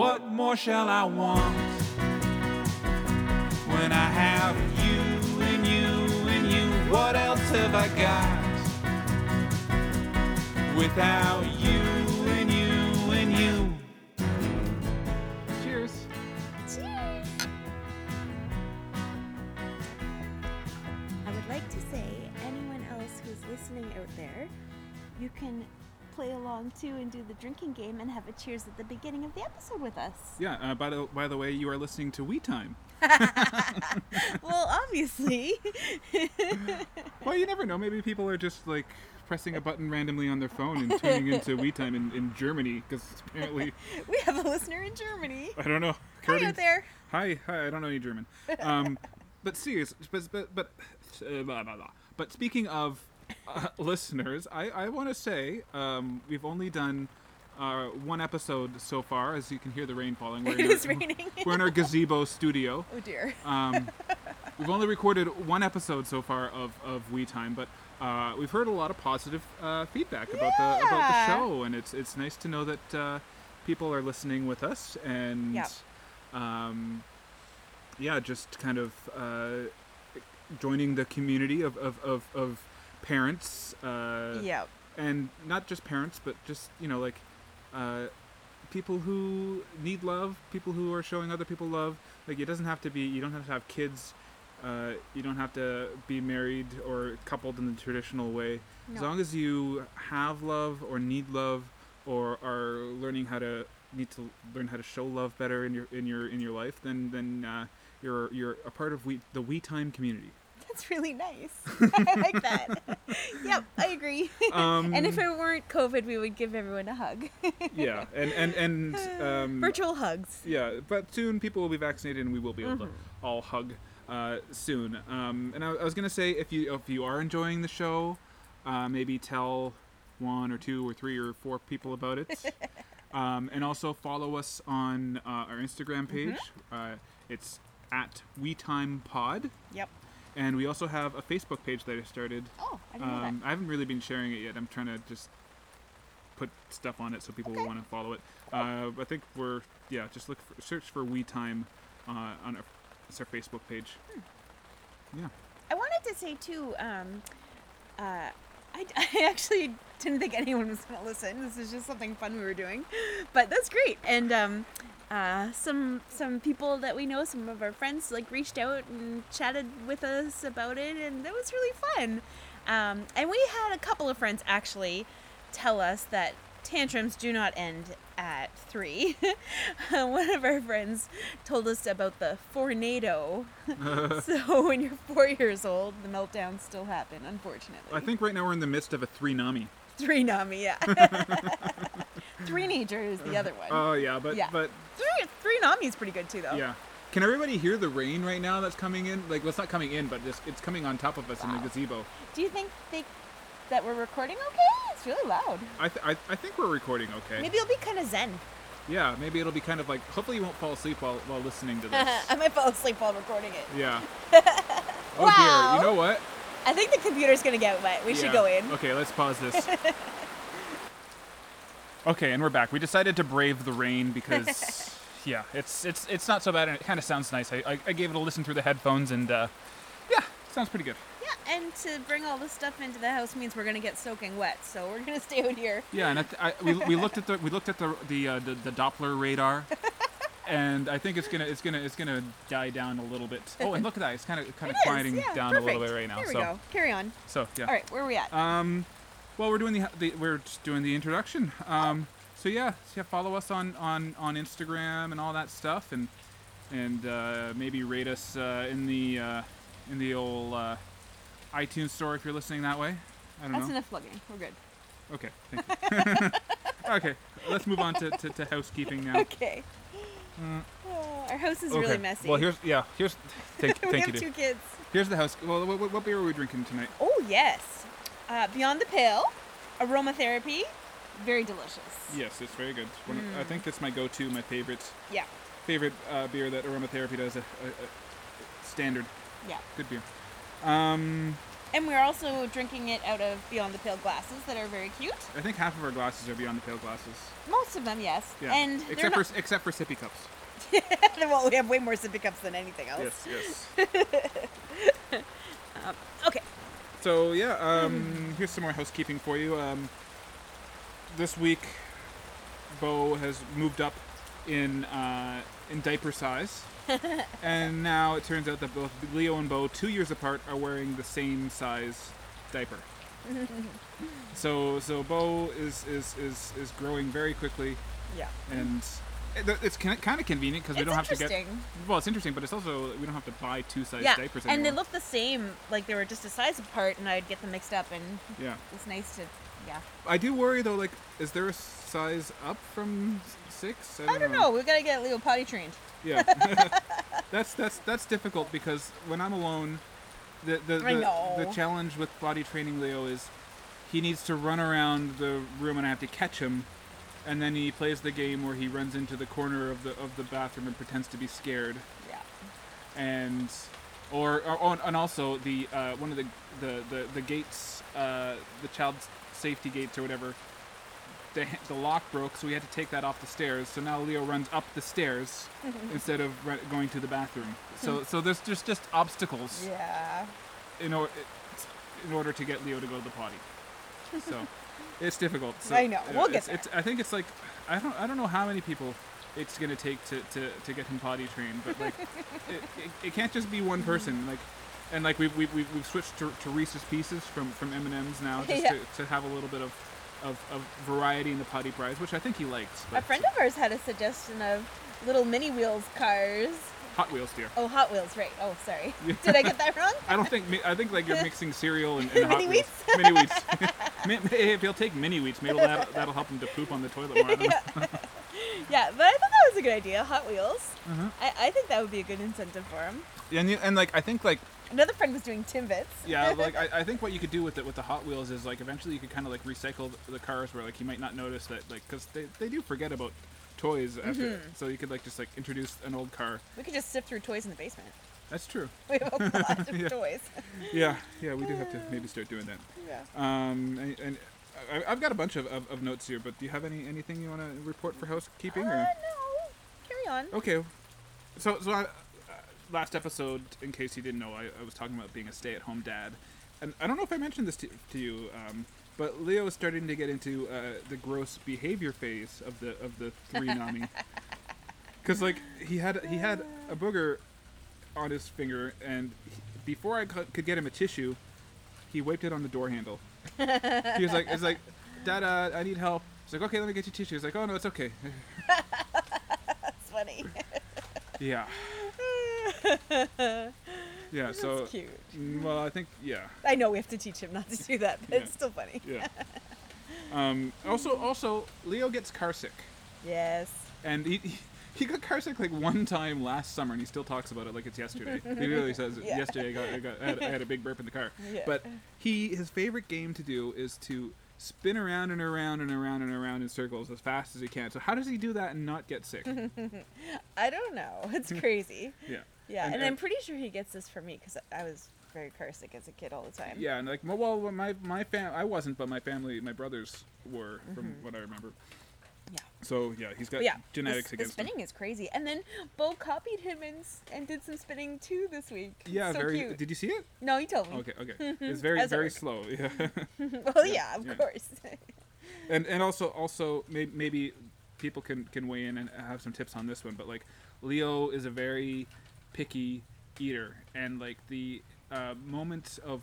What more shall I want when I have you and you and you? What else have I got without you and you and you? Cheers. Cheers. I would like to say, anyone else who's listening out there, you can play along too and do the drinking game and have a cheers at the beginning of the episode with us. Yeah. Uh, by the by the way, you are listening to We Time. Well, obviously. Well, you never know. Maybe people are just like pressing a button randomly on their phone and tuning into We Time in, in Germany because apparently we have a listener in Germany. I don't know. Hi out there. Hi, hi. I don't know any German. Um, but serious, but but but uh, blah, blah, blah. But speaking of uh, listeners, I I want to say um, we've only done. Uh, one episode so far, as you can hear the rain falling. We're It our- is raining. We're in our gazebo studio. Oh dear. Um, we've only recorded one episode so far of, of We Time, but uh, we've heard a lot of positive uh, feedback about the about the show, and it's it's nice to know that uh, people are listening with us, and Yep. um, yeah, just kind of uh, joining the community of of, of, of parents, uh, yeah. and not just parents, but just you know like uh, people who need love, people who are showing other people love. Like it doesn't have to be. You don't have to have kids. Uh, you don't have to be married or coupled in the traditional way. As long as you have love or need love or are learning how to need to learn how to show love better in your in your in your life, then then uh, you're you're a part of we, the We Time community. That's really nice. I like that. yep, I agree. Um, and if it weren't COVID, we would give everyone a hug. yeah, and and and um, Virtual hugs. Yeah, but soon people will be vaccinated and we will be able Mm-hmm. to all hug uh, soon. Um, and I, I was gonna say if you if you are enjoying the show, uh, maybe tell one or two or three or four people about it. um, and also follow us on uh, our Instagram page. Uh, it's at WeTimePod. Yep. And we also have a Facebook page that I started. Oh, I didn't know Um, I haven't really been sharing it yet. I'm trying to just put stuff on it so people will want to follow it. Uh, I think we're yeah, just look for, search for We Time uh, on our, it's our Facebook page. Hmm. Yeah. I wanted to say too. Um, uh, I, I actually didn't think anyone was going to listen. This is just something fun we were doing, but that's great. And um, uh, some some people that we know, some of our friends, like reached out and chatted with us about it, and that was really fun. Um, and we had a couple of friends actually tell us that tantrums do not end at three. One of our friends told us about the fornado. so when you're four years old, the meltdowns still happen, unfortunately. I think right now we're in the midst of a three nami. three nami, yeah. threenager is the other one. Oh yeah, but Yeah. but three, three nami is pretty good too, though. yeah. Can everybody hear the rain right now that's coming in? Like, well, it's not coming in, but just, it's coming on top of us in the gazebo. Do you think they that we're recording okay? It's really loud. I, th- I, I think we're recording okay. Maybe it'll be kind of zen. Yeah, maybe it'll be kind of like. Hopefully, you won't fall asleep while while listening to this. I might fall asleep while recording it. Yeah. Oh dear. You know what? I think the computer's gonna get wet. We should go in. Okay, let's pause this. okay, and we're back. We decided to brave the rain because, yeah, it's it's it's not so bad, and it kind of sounds nice. I, I, I gave it a listen through the headphones, and uh, yeah, sounds pretty good. Yeah, and to bring all this stuff into the house means we're gonna get soaking wet, so we're gonna stay out here. Yeah, and I, th- I, we, we looked at the we looked at the the uh, the, the Doppler radar. And I think it's gonna it's gonna it's gonna die down a little bit. Oh, and look at that! It's kind of kind of quieting yeah, down a little bit right now. Here we so go. Carry on. so yeah. All right, where are we at? Um, well, we're doing the, the we're just doing the introduction. Um, so yeah, so yeah, follow us on, on, on Instagram and all that stuff, and and uh, maybe rate us uh, in the uh, in the old uh, iTunes store if you're listening that way. I don't know. That's know. enough plugging. We're good. Okay, thank you. okay, let's move on to, to, to housekeeping now. Okay. Oh, our house is Okay. really messy. Well, here's yeah, here's thank, we thank have you. two Dude. kids. Here's the house. Well, what- what beer are we drinking tonight? Oh yes, uh, Beyond the Pale, aromatherapy, very delicious. Yes, it's very good. One Mm. I think that's my go-to, my favorite Yeah, favorite uh, beer that aromatherapy does. A, a, a standard, yeah. good beer. Um, And we're also drinking it out of Beyond the Pale glasses that are very cute. I think half of our glasses are beyond the pale glasses. Most of them, yes. Yeah. And except not, for except for sippy cups. well, we have way more sippy cups than anything else. Yes, yes. Um, okay. So yeah, um, here's some more housekeeping for you. Um, this week, Bo has moved up in uh, in diaper size, and now it turns out that both Leo and Bo, two years apart, are wearing the same size diaper. so so Bo is is is is growing very quickly, Yeah. and Eh, it's kind of convenient because we don't have to get. interesting. Well, it's interesting, but it's also we don't have to buy two size Yeah, diapers and they look the same, like they were just a size apart, and I'd get them mixed up, and yeah. it's nice to, yeah. I do worry though. Like, is there a size up from six? I don't know. We gotta get Leo potty trained. Yeah, that's that's that's difficult because when I'm alone, the the I the, know. the challenge with body training Leo is he needs to run around the room and I have to catch him, and then he plays the game where he runs into the corner of the of the bathroom and pretends to be scared, Yeah. and or, or oh, and also the uh, one of the the the, the gates uh, the child safety gates or whatever the, the lock broke so we had to take that off the stairs so now leo runs up the stairs instead of ru- going to the bathroom so so there's just just obstacles Yeah. in, or, in order to get leo to go to the potty so it's difficult so, I know. We'll get it's, it's i think it's like i don't i don't know how many people it's going to take to, to, to get him potty trained but like it, it, it can't just be one person like and like we've, we've, we've we've switched to, to Reese's Pieces from, from M&M's now just Yeah. to, to have a little bit of, of, of variety in the potty prize, which I think he likes. A friend of ours had a suggestion of little mini wheels cars. Hot Wheels, dear. Oh, Hot Wheels, right? Oh, sorry. Did I get that wrong? I don't think I think like you're mixing cereal and, and Hot Mini Wheels. Mini wheats. Mi- mi- if he'll take mini wheats, maybe that'll, that'll help him to poop on the toilet more. I. Yeah, but I thought that was a good idea. Hot Wheels. Mhm. I, I think that would be a good incentive for him. And, you- and like I think like Another friend was doing Timbits. yeah, like I, I think what you could do with it with the Hot Wheels is like eventually you could kind of like recycle the, the cars where like he might not notice that like because they, they do forget about toys after Mm-hmm. so you could like just like introduce an old car. We could just sift through toys in the basement. That's true. We have a lot of Yeah. toys. Yeah, yeah, we do have to maybe start doing that. Yeah. Um, and, and I, I've got a bunch of, of, of notes here, but do you have any anything you want to report for housekeeping? Uh, Or? no. Carry on. Okay, so so I, uh, last episode, in case you didn't know, I, I was talking about being a stay-at-home dad, and I don't know if I mentioned this to, to you, um, but Leo is starting to get into uh, the gross behavior phase of the of the three nami, because like he had he had a booger on his finger, and before I could, could get him a tissue, he wiped it on the door handle. he was like, "It's like, Dad, uh, I need help." He's like, "Okay, let me get you tissue." He's like, "Oh no, it's okay." That's funny. yeah. Yeah, so That's cute. mm, well, I think yeah, I know we have to teach him not to do that, but Yeah. it's still funny. yeah. um, also, also, Leo gets car sick, Yes. and he, he he got car sick like one time last summer, and he still talks about it like it's yesterday. he really says, Yeah. "Yesterday, I got, I, got I, had, I had a big burp in the car." Yeah. But he his favorite game to do is to spin around and around and around and around in circles as fast as he can. So how does he do that and not get sick? I don't know. It's crazy. yeah. Yeah, And- and, and- I'm pretty sure he gets this from me because I was very car sick as a kid all the time. Yeah, and like, well, my my fam, I wasn't, but my family, my brothers were, from mm-hmm. what I remember. Yeah. So yeah, he's got But yeah, genetics the, the against him. spinning is crazy. And then Bo copied him and, and did some spinning too this week. Yeah, so very. cute. Did you see it? No, he told me. Okay, okay. It's very very works. slow. Yeah. well, Yeah, yeah, of yeah. course. and and also also maybe, maybe people can can weigh in and have some tips on this one. But like, Leo is a very picky eater, and like the uh, moment of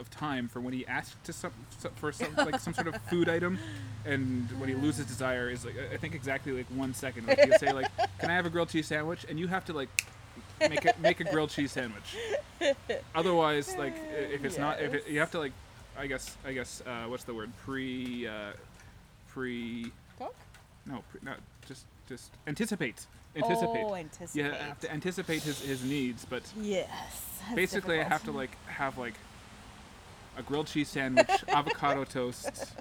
of time for when he asks to some, for some like some sort of food item, and when he loses desire is like I- think exactly like one second. Like he'll say like, "Can I have a grilled cheese sandwich?" And you have to like make a make a grilled cheese sandwich. Otherwise, like if it's not if it, you have to like, I guess I guess uh, what's the word pre uh, pre Talk? no pre, not just just anticipate anticipate. Oh, anticipate. have to anticipate his, his needs, but Yes. basically I have to like have like a grilled cheese sandwich, avocado toast,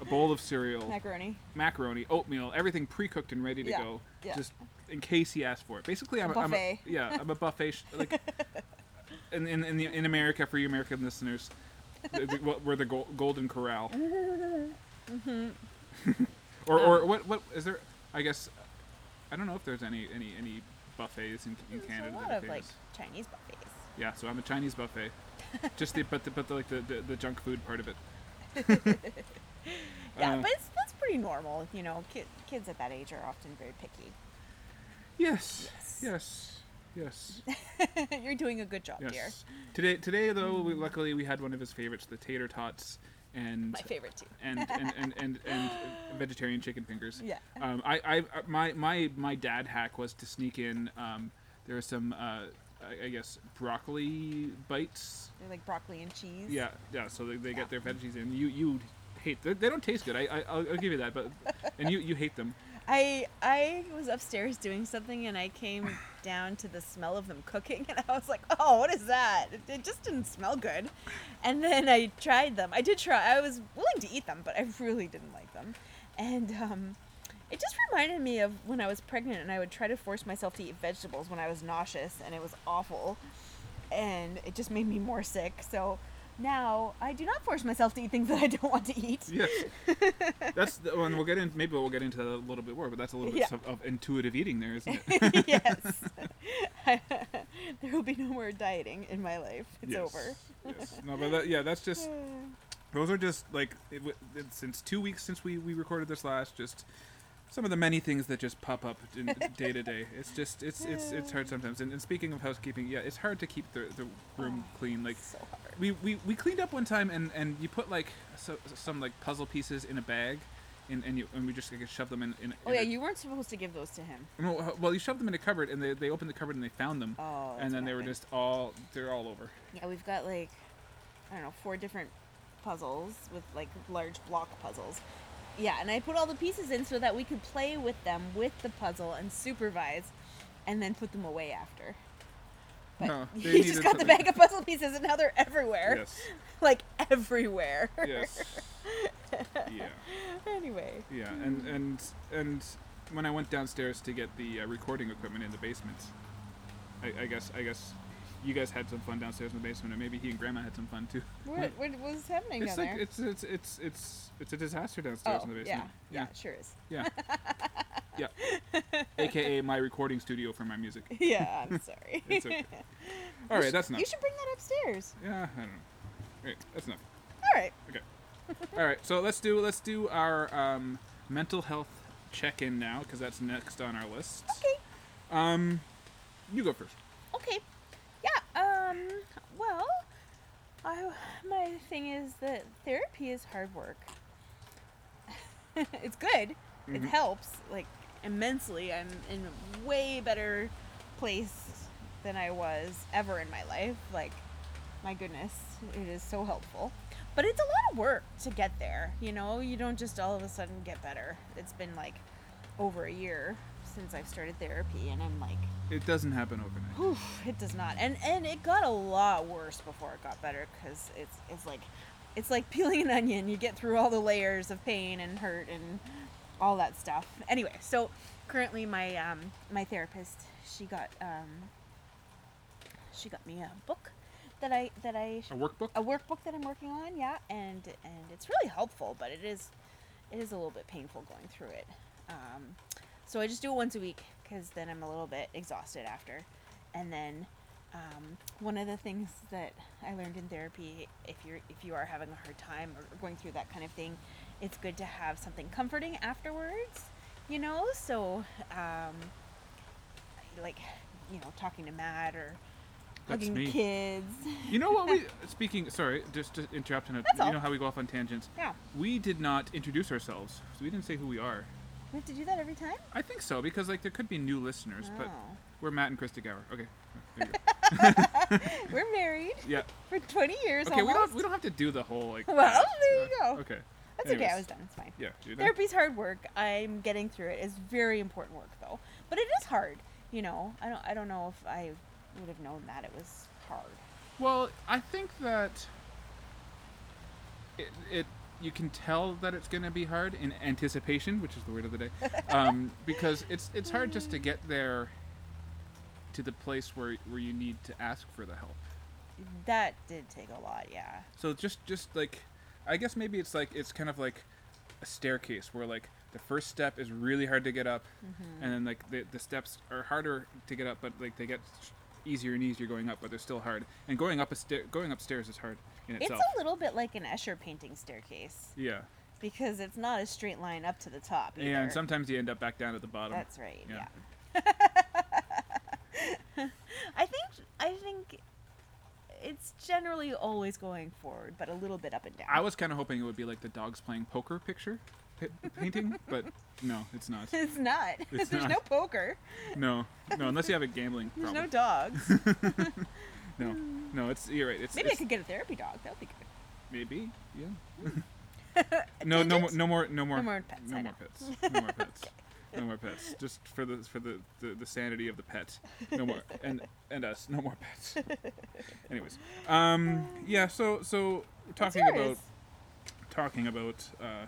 a bowl of cereal, Macaroni. macaroni, oatmeal, everything pre-cooked and ready to Yeah, go, yeah. just in case he asks for it. Basically, I'm a, I'm a Buffet. yeah, I'm a buffet. Sh- like in in in, the, in America for you American listeners, The- the- what- we're the gol- Golden Corral. Mm-hmm. or or Um, what what is there? I guess I don't know if there's any any any buffets in, in There's Canada a lot of like. Chinese buffets. Yeah, so I'm a Chinese buffet. Just the but the but the, like the, the the junk food part of it. Yeah, Uh, but it's, that's pretty normal. You know, kid, kids at that age are often very picky. Yes. Yes. Yes. Yes. You're doing a good job, dear. Yes. Today, today though, we, luckily we had one of his favorites, the tater tots, and My favorite too. and, and, and, and, and vegetarian chicken fingers. Yeah. Um, I, I, my, my, my dad hack was to sneak in. Um, there are some, uh, I, guess, broccoli bites. They're like broccoli and cheese. Yeah, yeah. So they, they Yeah. get their veggies in. You, you hate. They, they don't taste good. I, I, I'll, I'll give you that. But and you, you hate them. I I was upstairs doing something and I came down to the smell of them cooking and I was like, "Oh, what is that?" It, it just didn't smell good. And then I tried them. I did try. I was willing to eat them, but I really didn't like them. And um it just reminded me of when I was pregnant and I would try to force myself to eat vegetables when I was nauseous and it was awful. And it just made me more sick. So now I do not force myself to eat things that I don't want to eat. Yes. That's the one we'll get in. Maybe we'll get into that a little bit more. But that's a little bit Yeah. of, of intuitive eating there, isn't it? yes. there will be no more dieting in my life. It's Yes, over. yes. No, but that, yeah, that's just. Those are just like it, it's since two weeks since we we recorded this last. Just some of the many things that just pop up day to day. It's just it's it's it's hard sometimes. And, and speaking of housekeeping, yeah, it's hard to keep the the room clean. Like so hard. we, we we cleaned up one time and and you put like so, some like puzzle pieces in a bag. And, and, you, and we just like, shoved them in. in Oh in yeah, a- you weren't supposed to give those to him. No, uh, well, you shoved them in a cupboard, and they, they opened the cupboard and they found them, Oh. that's and then they were just all they're all over. Yeah, we've got like I don't know four different puzzles with like large block puzzles. Yeah, and I put all the pieces in so that we could play with them with the puzzle and supervise, and then put them away after. But No, you just got the bag of puzzle pieces, and now they're everywhere. Yes. Like everywhere. Yes. yeah. anyway. Yeah, and and and when I went downstairs to get the uh, recording equipment in the basement, I, I guess I guess you guys had some fun downstairs in the basement, and maybe he and Grandma had some fun too. What, what was happening It's down like there? it's it's it's it's it's a disaster downstairs oh, in the yeah, basement. yeah, it sure is. yeah, yeah, yeah. AKA my recording studio for my music. yeah, I'm sorry. It's okay. All right, that's enough. You should bring that upstairs. Yeah, I don't know. All right, that's enough. All right. Okay. All right, so let's do let's do our um, mental health check-in now because that's next on our list. Okay. Um, you go first. Okay. Um. Well, I my thing is that therapy is hard work. it's good. It Mhm. helps like immensely. I'm in a way better place than I was ever in my life. Like, my goodness, it is so helpful. But it's a lot of work to get there. You know, you don't just all of a sudden get better. It's been like over a year since I've started therapy, and I'm like, It doesn't happen overnight. Whew, it does not, and and it got a lot worse before it got better because it's it's like it's like peeling an onion. You get through all the layers of pain and hurt and all that stuff. Anyway, so currently my um my therapist she got um she got me a book that I that I A workbook. a workbook that I'm working on, yeah, and and it's really helpful, but it is it is a little bit painful going through it. Um, so I just do it once a week because then I'm a little bit exhausted after, and then um, one of the things that I learned in therapy, if you're if you are having a hard time or going through that kind of thing, it's good to have something comforting afterwards, you know. So um, like you know talking to Matt or That's hugging me. kids. You know what we speaking? Sorry, just to interrupt. And That's you all. know how we go off on tangents. Yeah. We did not introduce ourselves, so we didn't say who we are. We have to do that every time? I think so because like there could be new listeners, but Oh. we're Matt and Krista Gower. Okay. There you go. We're married yeah. for 20 years Okay. We almost. don't we don't have to do the whole like. Well, there you go. Okay. That's okay, I was done. It's fine. Yeah. you're done? Therapy's hard work. I'm getting through it. It's very important work though. But it is hard, you know. I don't I don't know if I would have known that it was hard. Well, I think that it, it you can tell that it's going to be hard in anticipation, which is the word of the day, um, because it's it's hard just to get there to the place where where you need to ask for the help. That did take a lot, yeah. So just just like, I guess maybe it's like it's kind of like a staircase where like the first step is really hard to get up, and then like the the steps are harder to get up, but like they get easier and easier going up, but they're still hard. And going up a stair going upstairs is hard It's itself. a little bit like an Escher painting staircase yeah. because it's not a straight line up to the top. Yeah, and sometimes you end up back down at the bottom. That's right. Yeah. Yeah. I think I think it's generally always going forward, but a little bit up and down. I was kind of hoping it would be like the dogs playing poker picture pi- painting, but no, it's not. it's not. It's There's not. no poker. No, no, unless you have a gambling There's problem. no dogs. No, no, it's you're right. It's Maybe I could get a therapy dog. That would be good. maybe yeah. no, no more, no more, no more, No more pets, no more pets, no more pets, no more pets. Just for the for the, the, the sanity of the pet, no more, and and us, no more pets. Anyways, um, yeah. So so talking about talking about uh,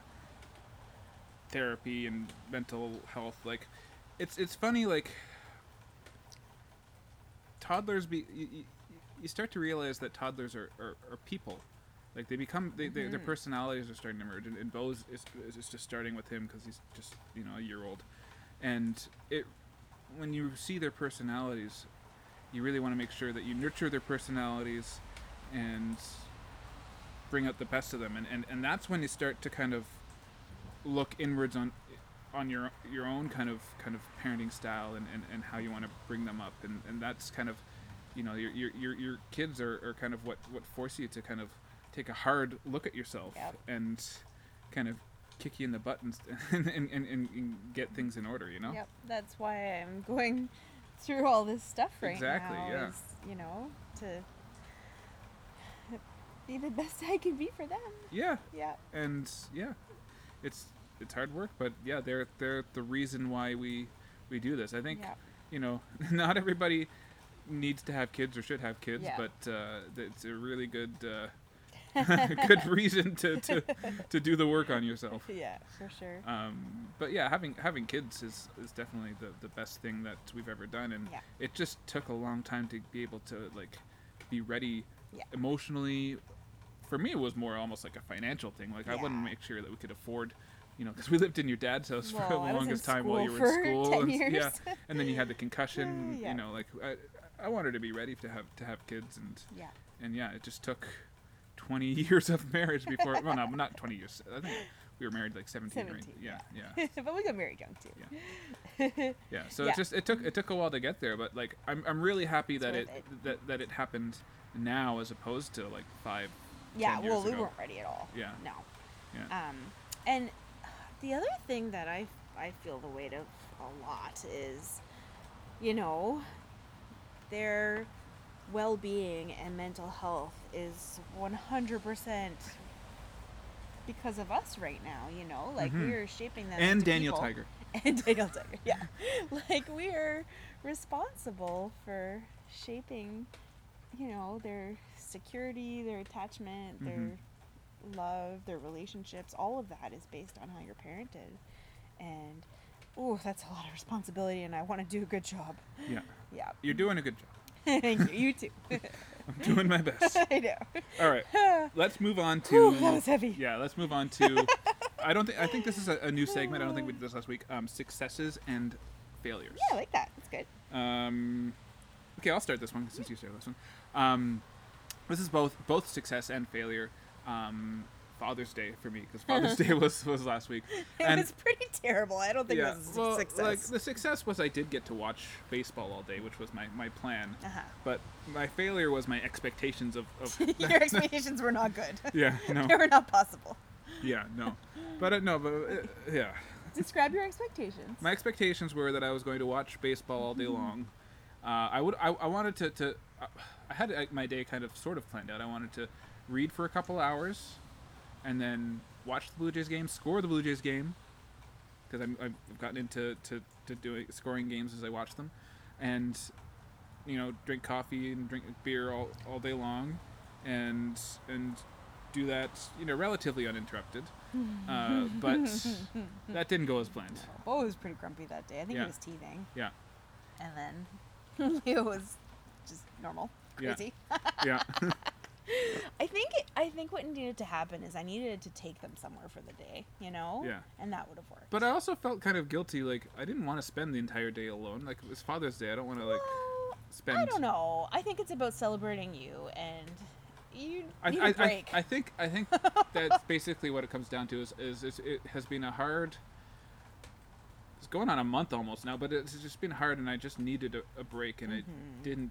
therapy and mental health like it's it's funny like toddlers be you, you, you start to realize that toddlers are, are, are people. Like they become they, they, their mm-hmm. personalities are starting to emerge and, and Bo's is, is just starting with him because he's just you know a year old. And it when you see their personalities you really want to make sure that you nurture their personalities and bring out the best of them. And, and, and that's when you start to kind of look inwards on on your your own kind of kind of parenting style and, and, and how you want to bring them up. And, and that's kind of you know your your, your, your kids are, are kind of what, what force you to kind of take a hard look at yourself Yep. and kind of kick you in the buttons and, and, and, and get things in order you know Yep, that's why I'm going through all this stuff right Exactly, now. yeah. Is, you know, to be the best I can be for them. yeah Yeah. and yeah, it's it's hard work, but yeah, they're they're the reason why we we do this. I think Yeah. you know not everybody needs to have kids or should have kids, Yeah. but uh, it's a really good uh, good reason to, to to do the work on yourself. Yeah, for sure. Um, but yeah, having having kids is, is definitely the, the best thing that we've ever done, and Yeah. it just took a long time to be able to like be ready Yeah. emotionally. For me, it was more almost like a financial thing. Like I wanted to make sure that we could afford, you know, because we lived in your dad's house for the longest time while you were in school. 10 and, years. Yeah, and then you had the concussion. Yeah. You know, like I, I wanted to be ready to have to have kids, and Yeah. and yeah, it just took 20 years of marriage before. well, no, not 20 years. I think we were married like 17, 17, right? Yeah, yeah, but we got married young too. Yeah. yeah. So Yeah. it just it took it took a while to get there, but like I'm I'm really happy that it, it. that that it happened now as opposed to like five. Yeah, 10 years well, we ago. weren't ready at all. Yeah. No. Yeah. Um, and the other thing that I I feel the weight of a lot is, you know, their well-being and mental health is 100% because of us right now, you know? Like Mhm. we're shaping them and Daniel people. Tiger. and Daniel Tiger, yeah. like we are responsible for shaping, you know, their security, their attachment, their Mhm. love, their relationships. All of that is based on how you're parented, and oh, that's a lot of responsibility, and I want to do a good job. Yeah. Yeah, You're doing a good job. thank you. You too. I'm doing my best. I know. All right. Let's move on to. Whew, that was heavy. Yeah, let's move on to. I don't think I think this is a, a new segment. I don't think we did this last week. Um, successes and failures. Yeah, I like that. That's good. Um, okay, I'll start this one since you started this one. Um, this is both both success and failure. Um, Father's Day for me because Father's Day was was last week. It And- was pretty terrible. I don't think yeah, it was a well, success. like the success was I did get to watch baseball all day, which was my, my plan. uh-huh. But my failure was my expectations of, of Your expectations were not good. yeah no they were not possible. yeah no, but uh, no but uh, yeah. Describe your expectations. My expectations were that I was going to watch baseball all day long. Uh, I would. I, I wanted to. to uh, I had uh, my day kind of sort of planned out. I wanted to read for a couple hours, and then watch the Blue Jays game, score the Blue Jays game, because I've gotten into to, to doing scoring games as I watch them, and you know drink coffee and drink beer all, all day long, and and do that you know relatively uninterrupted. Uh, but that didn't go as planned. Bo was pretty grumpy that day. I think Yeah. he was teething. Yeah. And then it was just normal. Yeah. yeah. I think I think what needed to happen is I needed to take them somewhere for the day, you know. Yeah. And that would have worked. but I also felt kind of guilty. Like I didn't want to spend the entire day alone. Like it was Father's Day. I don't want to like Well, spend. I don't know. I think it's about celebrating you and you I, need I, a break. I, I think I think that's basically what it comes down to is, is, is it has been a hard it's going on a month almost now but it's just been hard and I just needed a, a break and I Mhm. didn't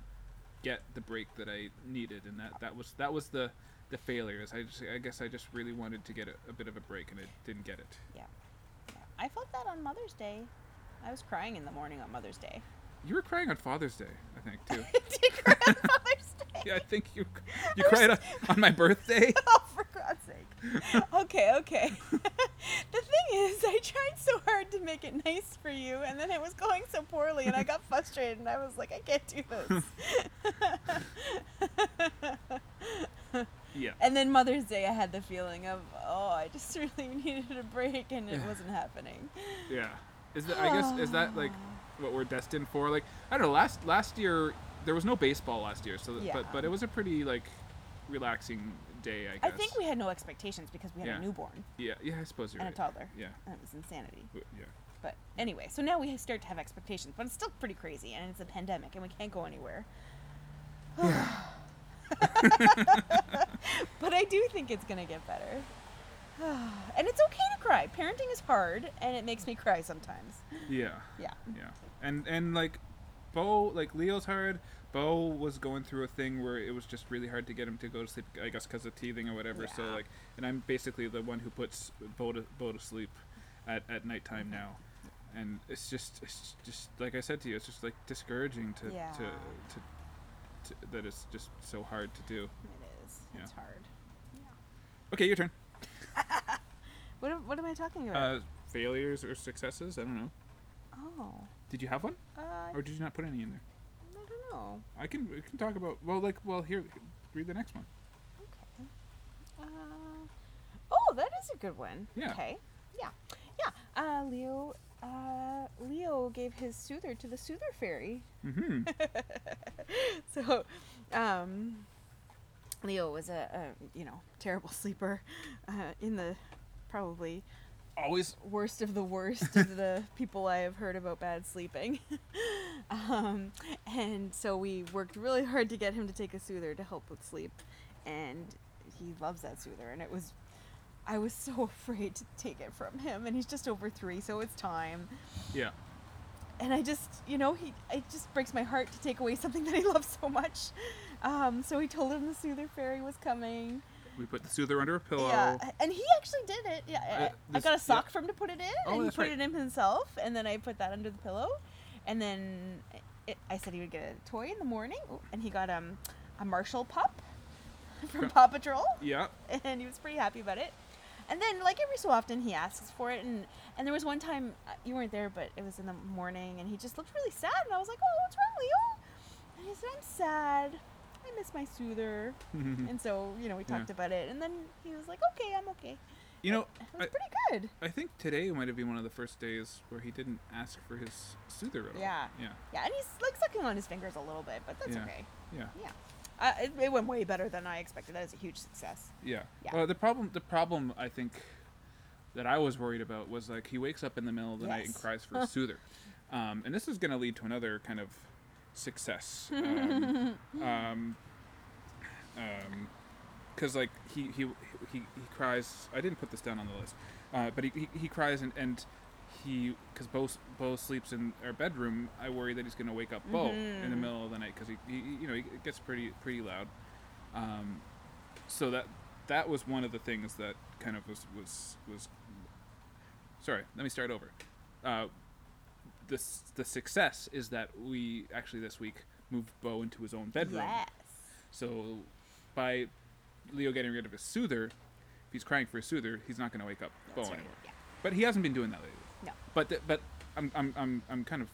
get the break that I needed and that, that was that was the the failures I just I guess I just really wanted to get a, a bit of a break and I didn't get it Yeah. I felt that on Mother's Day. I was crying in the morning on Mother's Day. you were crying on Father's Day I think too Did you cry on Mother's Day? yeah I think you you cried on, on my birthday Oh, for God's sake. Okay, okay. the thing is, I tried so hard to make it nice for you, and then it was going so poorly, and I got frustrated, and I was like, I can't do this. yeah and then Mother's Day, I had the feeling of, oh, I just really needed a break, and it wasn't happening. Yeah. Is that I guess is that like what we're destined for? Like I don't know. Last last year there was no baseball last year, so Yeah. but but it was a pretty like relaxing day. I I think we had no expectations because we had Yeah. a newborn Yeah. Yeah. I suppose you're and a toddler, Yeah. and it was insanity. Yeah. But anyway, so now we start to have expectations, but it's still pretty crazy, and it's a pandemic, and we can't go anywhere. but I do think it's gonna get better. and it's okay to cry. Parenting is hard, and it makes me cry sometimes. Yeah. Yeah. Yeah. And and like, Bo like Leo's hard. Bo was going through a thing where it was just really hard to get him to go to sleep. I guess because of teething or whatever. So like, and I'm basically the one who puts Bo to Bo to sleep at at nighttime Mm-hmm. now. And it's just, it's just like I said to you, it's just like discouraging to, Yeah. to, to, to, that it's just so hard to do. It is. Yeah. It's hard. Okay, your turn. What, am- what am I talking about? Uh, failures or successes? I don't know. oh. Did you have one, Uh, or did you not put any in there? I don't know. I can we can talk about well, like well here, read the next one. Okay. Uh, oh, that is a good one. Yeah. Okay. Yeah. Yeah. Uh, Leo. Uh, Leo gave his soother to the soother fairy. Mm-hmm. so, um, Leo was a, a you know terrible sleeper, uh, in the probably Always. worst of the worst of the people I have heard about bad sleeping. um, and so we worked really hard to get him to take a soother to help with sleep, and he loves that soother. And it was, I was so afraid to take it from him, and he's just over three, so it's time. Yeah. And I just, you know, he it just breaks my heart to take away something that he loves so much. Um, so we told him the soother fairy was coming. We put the soother under a pillow. Yeah, and he actually did it. Yeah, I- Uh, I, this- got a yeah. sock for him to put it in, Oh, and he put right. it in himself, and then I put that under the pillow, and then it, I said he would get a toy in the morning, and he got um a Marshall pup from. Paw Patrol, Yeah. and he was pretty happy about it. And then, like every so often, he asks for it, and and there was one time uh, you weren't there, but it was in the morning, and he just looked really sad, and I was like, "Oh, what's wrong, Leo?" And he said, "I'm sad. I miss my soother." and so, you know, we Yeah. talked about it, and then he was like, "Okay, I'm okay." you know, It was I, pretty good. I think today might have been one of the first days where he didn't ask for his soother at all. Yeah. Yeah. Yeah, and he's like sucking on his fingers a little bit, but that's Yeah. okay. Yeah. Yeah. Uh, it, it went way better than I expected. That is a huge success. Yeah. Yeah. Well, the problem, the problem, I think, that I was worried about was like he wakes up in the middle of the night and cries for a soother, um, and this is going to lead to another kind of success. Um, um, um, because like he, he he he cries. I didn't put this down on the list, uh, but he, he, he cries and and he because Bo Bo sleeps in our bedroom. I worry that he's gonna wake up Bo in the Mhm. middle of the night because he, he you know he gets pretty pretty loud. Um, so that that was one of the things that kind of was was was. Sorry, let me start over. Uh, the the success is that we actually this week moved Bo into his own bedroom. Yes. So by Leo getting rid of his soother, if he's crying for a soother, he's not going to wake up Bo right. anymore. Yeah. But he hasn't been doing that lately. No. But th- but I'm I'm I'm I'm kind of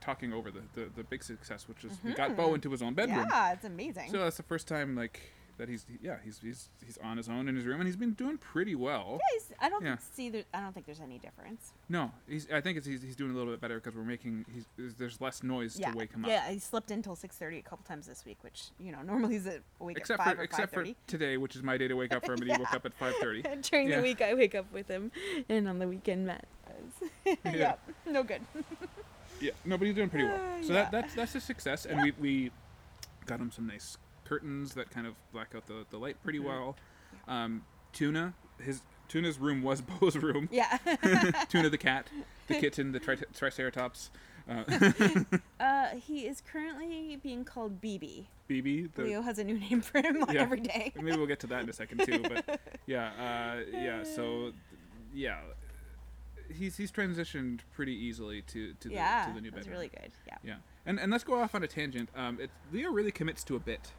talking over the the, the big success, which is we got Bo Mhm. into his own bedroom. Yeah, it's amazing. So that's the first time like that he's yeah he's he's he's on his own in his room and he's been doing pretty well. Guys, I don't Yeah. see there. I don't think there's any difference. No, he's I think it's, he's he's doing a little bit better because we're making he's there's- less noise Yeah, to wake him up. yeah. he slept until six thirty a couple times this week, which you know normally he's awake Except at five for or except five for today, which is my day to wake up for him, and he woke up at five thirty. During Yeah. the week, I wake up with him, and on the weekend, Matt does. yeah. Yeah. no good. Yeah, no, but he's doing pretty well. So yeah. that that's that's a success, and we we got him some nice curtains that kind of black out the, the light pretty Mhm. well. Um, Tuna, his Tuna's room was Bo's room. Yeah. Tuna the cat, the kitten, the tri- triceratops, uh, uh, he is currently being called BB. BB. The, Leo has a new name for him Yeah. every day. maybe we'll get to that in a second too. But yeah, uh, yeah. So yeah, he's he's transitioned pretty easily to to the, yeah, to the new bedroom. really good. Yeah. Yeah, and and let's go off on a tangent. Um, it, Leo really commits to a bit.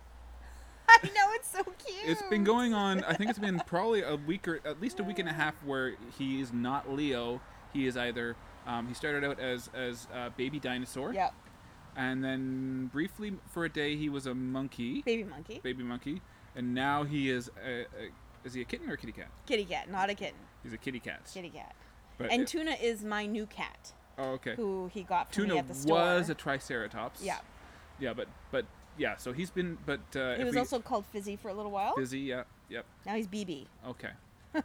I know it's so cute. It's been going on. I think it's been probably a week or at least a week and a half where he is not Leo. He is either. Um, he started out as as a baby dinosaur, Yep. and then briefly for a day he was a monkey, Baby monkey. baby monkey, and now he is a, a is he a kitten or a kitty cat? Kitty cat, not a kitten. He's a kitty cat. Kitty cat. But And it- Tuna is my new cat, oh, okay. who he got from Tuna me at the store. was a triceratops. Yeah. Yeah, but but yeah. So he's been. But uh, He was we, also called Fizzy for a little while. Fizzy, Yeah. Yep. Now he's BB. Okay. I,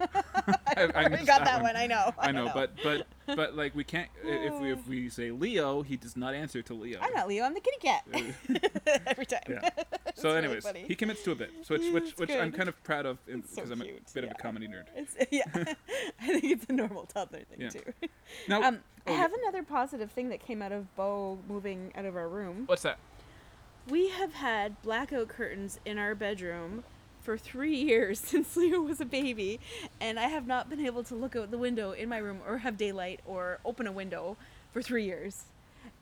I already got that that one. one. I know. I know, but but but like we can't if we if we say Leo, he does not answer to Leo. I'm not Leo. I'm the kitty cat. Every time. Yeah. So, anyways, he commits to a bit, which which It's which I'm kind of proud of It's so because I'm a bit of a comedy nerd. It's, yeah, I think it's a normal toddler thing Yeah. too. Now, Um, oh, I have another positive thing that came out of Bo moving out of our room. what's that? We have had blackout curtains in our bedroom for three years since Leo was a baby, and I have not been able to look out the window in my room or have daylight or open a window for three years.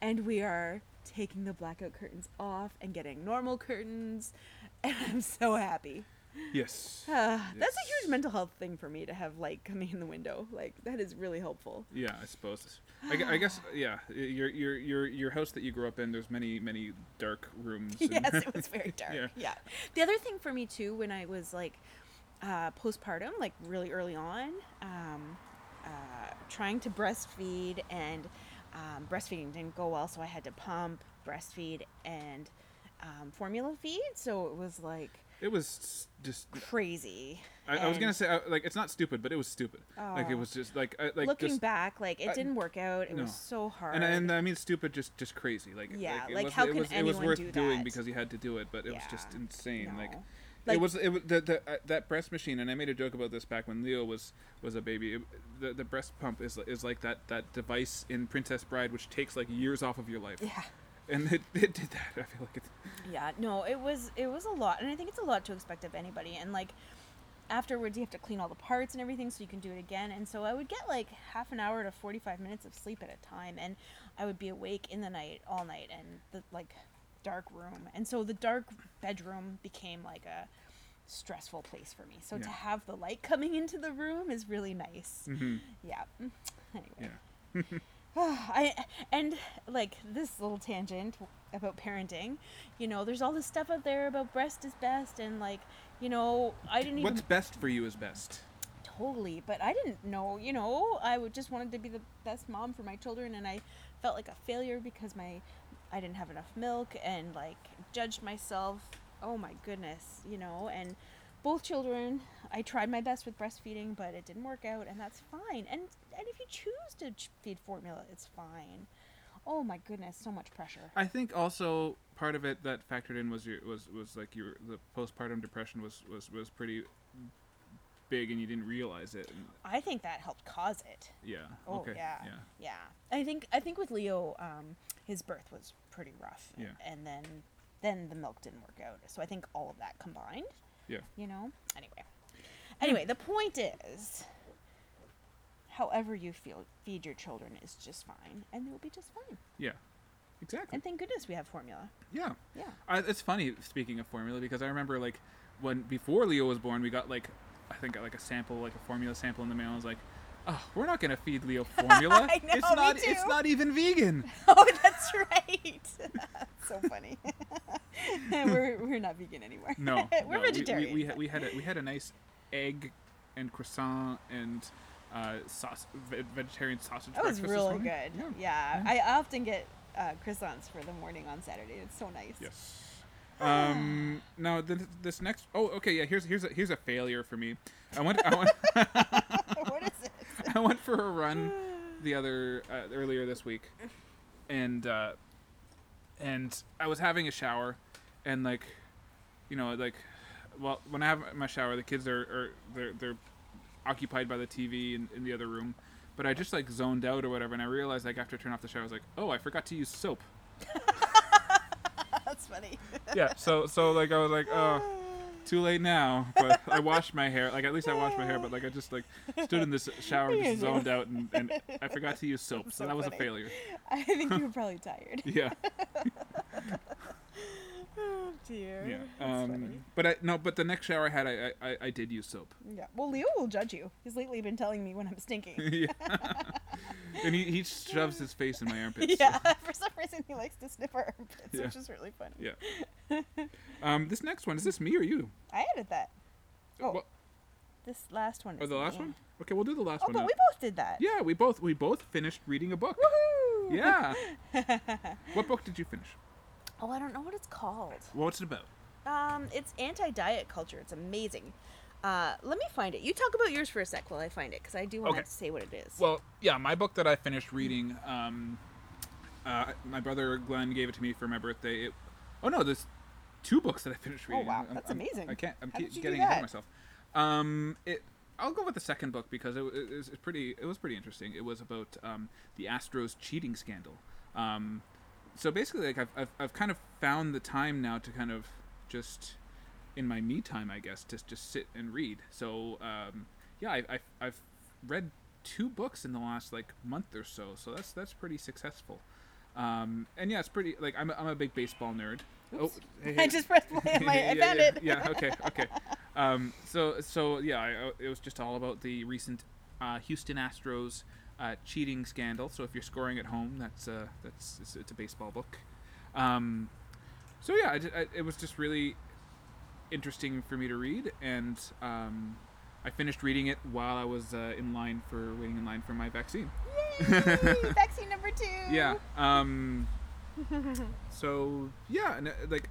And we are taking the blackout curtains off and getting normal curtains, and I'm so happy. Yes. Uh, That's a huge mental health thing for me to have light coming in the window. Like that is really helpful. Yeah, I suppose. I, I guess yeah. Your your your your house that you grew up in. There's many many dark rooms. yes, it was very dark. Yeah. Yeah. The other thing for me too, when I was like uh, postpartum, like really early on, um, uh, trying to breastfeed and um, breastfeeding didn't go well, so I had to pump, breastfeed, and um, formula feed. So it was like It was just. crazy. I, I was gonna say uh, like it's not stupid, but it was stupid. Like it Oh. was just like I, like looking just, back, like it didn't work out. It no. was so hard. and and I mean stupid, just just crazy. Like Yeah, it like, was, how it can was, it was worth do doing because you had to do it, but it was just Yeah. insane. Like. No. it was it was the, the uh, that breast machine, and I made a joke about this back when Leo was was a baby. It, the the breast pump is is like that that device in Princess Bride, which takes like years off of your life, yeah. And it, it did that. I feel like it's Yeah, no, it was it was a lot, and I think it's a lot to expect of anybody. And like afterwards, you have to clean all the parts and everything, so you can do it again. And so I would get like half an hour to forty five minutes of sleep at a time, and I would be awake in the night all night, and the like dark room. And so the dark bedroom became like a stressful place for me. So to have the light coming into the room is really nice. mhm. Yeah. Anyway. yeah. I and like this little tangent about parenting, you know, there's all this stuff out there about breast is best and like, you know, I didn't even What's best for you is best. totally, but I didn't know, you know, I would just wanted to be the best mom for my children and I felt like a failure because my I didn't have enough milk and like judged myself. Oh my goodness, you know, and both children, I tried my best with breastfeeding, but it didn't work out, and that's fine. And and if you choose to feed formula, it's fine. Oh my goodness, so much pressure. I think also part of it that factored in was your was was like your the postpartum depression was was was pretty big and you didn't realize it. I think that helped cause it. yeah. Oh okay. yeah. Yeah. yeah. I think I think with Leo, um, his birth was pretty rough. Yeah. And then then the milk didn't work out. So I think all of that combined. Yeah. You know. Anyway. Anyway, the point is, however you feel, feed your children is just fine, and they'll be just fine. Yeah. Exactly. And thank goodness we have formula. Yeah. Yeah. I, it's funny speaking of formula because I remember like when before Leo was born, we got like I think like a sample, like a formula sample in the mail. I was like, oh, we're not gonna feed Leo formula. I know, it's me not. It's not even vegan. Oh, that's right. so funny. we're, we're not vegan anymore. No, we're no, vegetarian. We, we, had, we had a, we had a nice egg and croissant and uh, sauce, vegetarian sausage. that was really good. Yeah. Yeah, I often get uh, croissants for the morning on Saturday. It's so nice. Yes. Um. Now th- this next. Oh, okay. Yeah. Here's here's a, here's a failure for me. I went I went what is it? I went for a run the other uh, earlier this week, and uh, and I was having a shower, and like, you know, like, well, when I have my shower, the kids are, are they're they're occupied by the TV in, in the other room, but I just like zoned out or whatever, and I realized like after I turned off the shower, I was like, oh, I forgot to use soap. That's funny. Yeah. So so like I was like, oh. Too late now, but I washed my hair. Like at least I washed my hair, but like I just like stood in this shower, You just zoned out, and, and I forgot to use soap, so, so that was a failure. I think you were probably tired. Yeah. Oh dear. Yeah. Um, but I no, but the next shower I had, I, I I did use soap. Yeah. Well, Leo will judge you. He's lately been telling me when I'm stinking. yeah. and he, he shoves his face in my armpits. yeah. For some reason, he likes to sniff our armpits, Yeah. which is really funny. Yeah. Um, this next one is this me or you? I added that. Oh, What- this last one. or is the last me. one? Okay, we'll do the last Oh, one. but now. we both did that. Yeah, we both we both finished reading a book. Woohoo! Yeah. what book did you finish? Oh, I don't know what it's called. What's it about? Um, it's anti-diet culture. It's amazing. Uh, let me find it. You talk about yours for a sec while I find it, because I do want Okay. to say what it is. Well, yeah, my book that I finished reading. Um, uh, my brother Glenn gave it to me for my birthday. It, oh no, there's two books that I finished Oh, reading. wow, I'm- that's I'm- amazing. I can't. I'm How keep did you do getting ahead of myself. Um, it. I'll go with the second book because it, it, was pretty. It was pretty interesting. It was about um, the Astros cheating scandal. Um, so basically, like I've, I've I've kind of found the time now to kind of just in my me time, I guess, to just sit and read. So um, yeah, I, I've I've read two books in the last like month or so. So that's that's pretty successful. Um, and yeah, it's pretty like I'm a, I'm a big baseball nerd. Oops. Oh, hey, I just pressed play on my. I Yeah, found yeah, it. Yeah. Okay. Okay. Um, so so yeah, I, it was just all about the recent uh, Houston Astros uh, cheating scandal. So if you're scoring at home, that's uh, that's it's, it's a baseball book. Um, so yeah, I, I- it was just really interesting for me to read, and um, I finished reading it while I was uh, in line for waiting in line for my vaccine. Yay! Vaccine number two. Yeah. Um, so yeah, and uh, like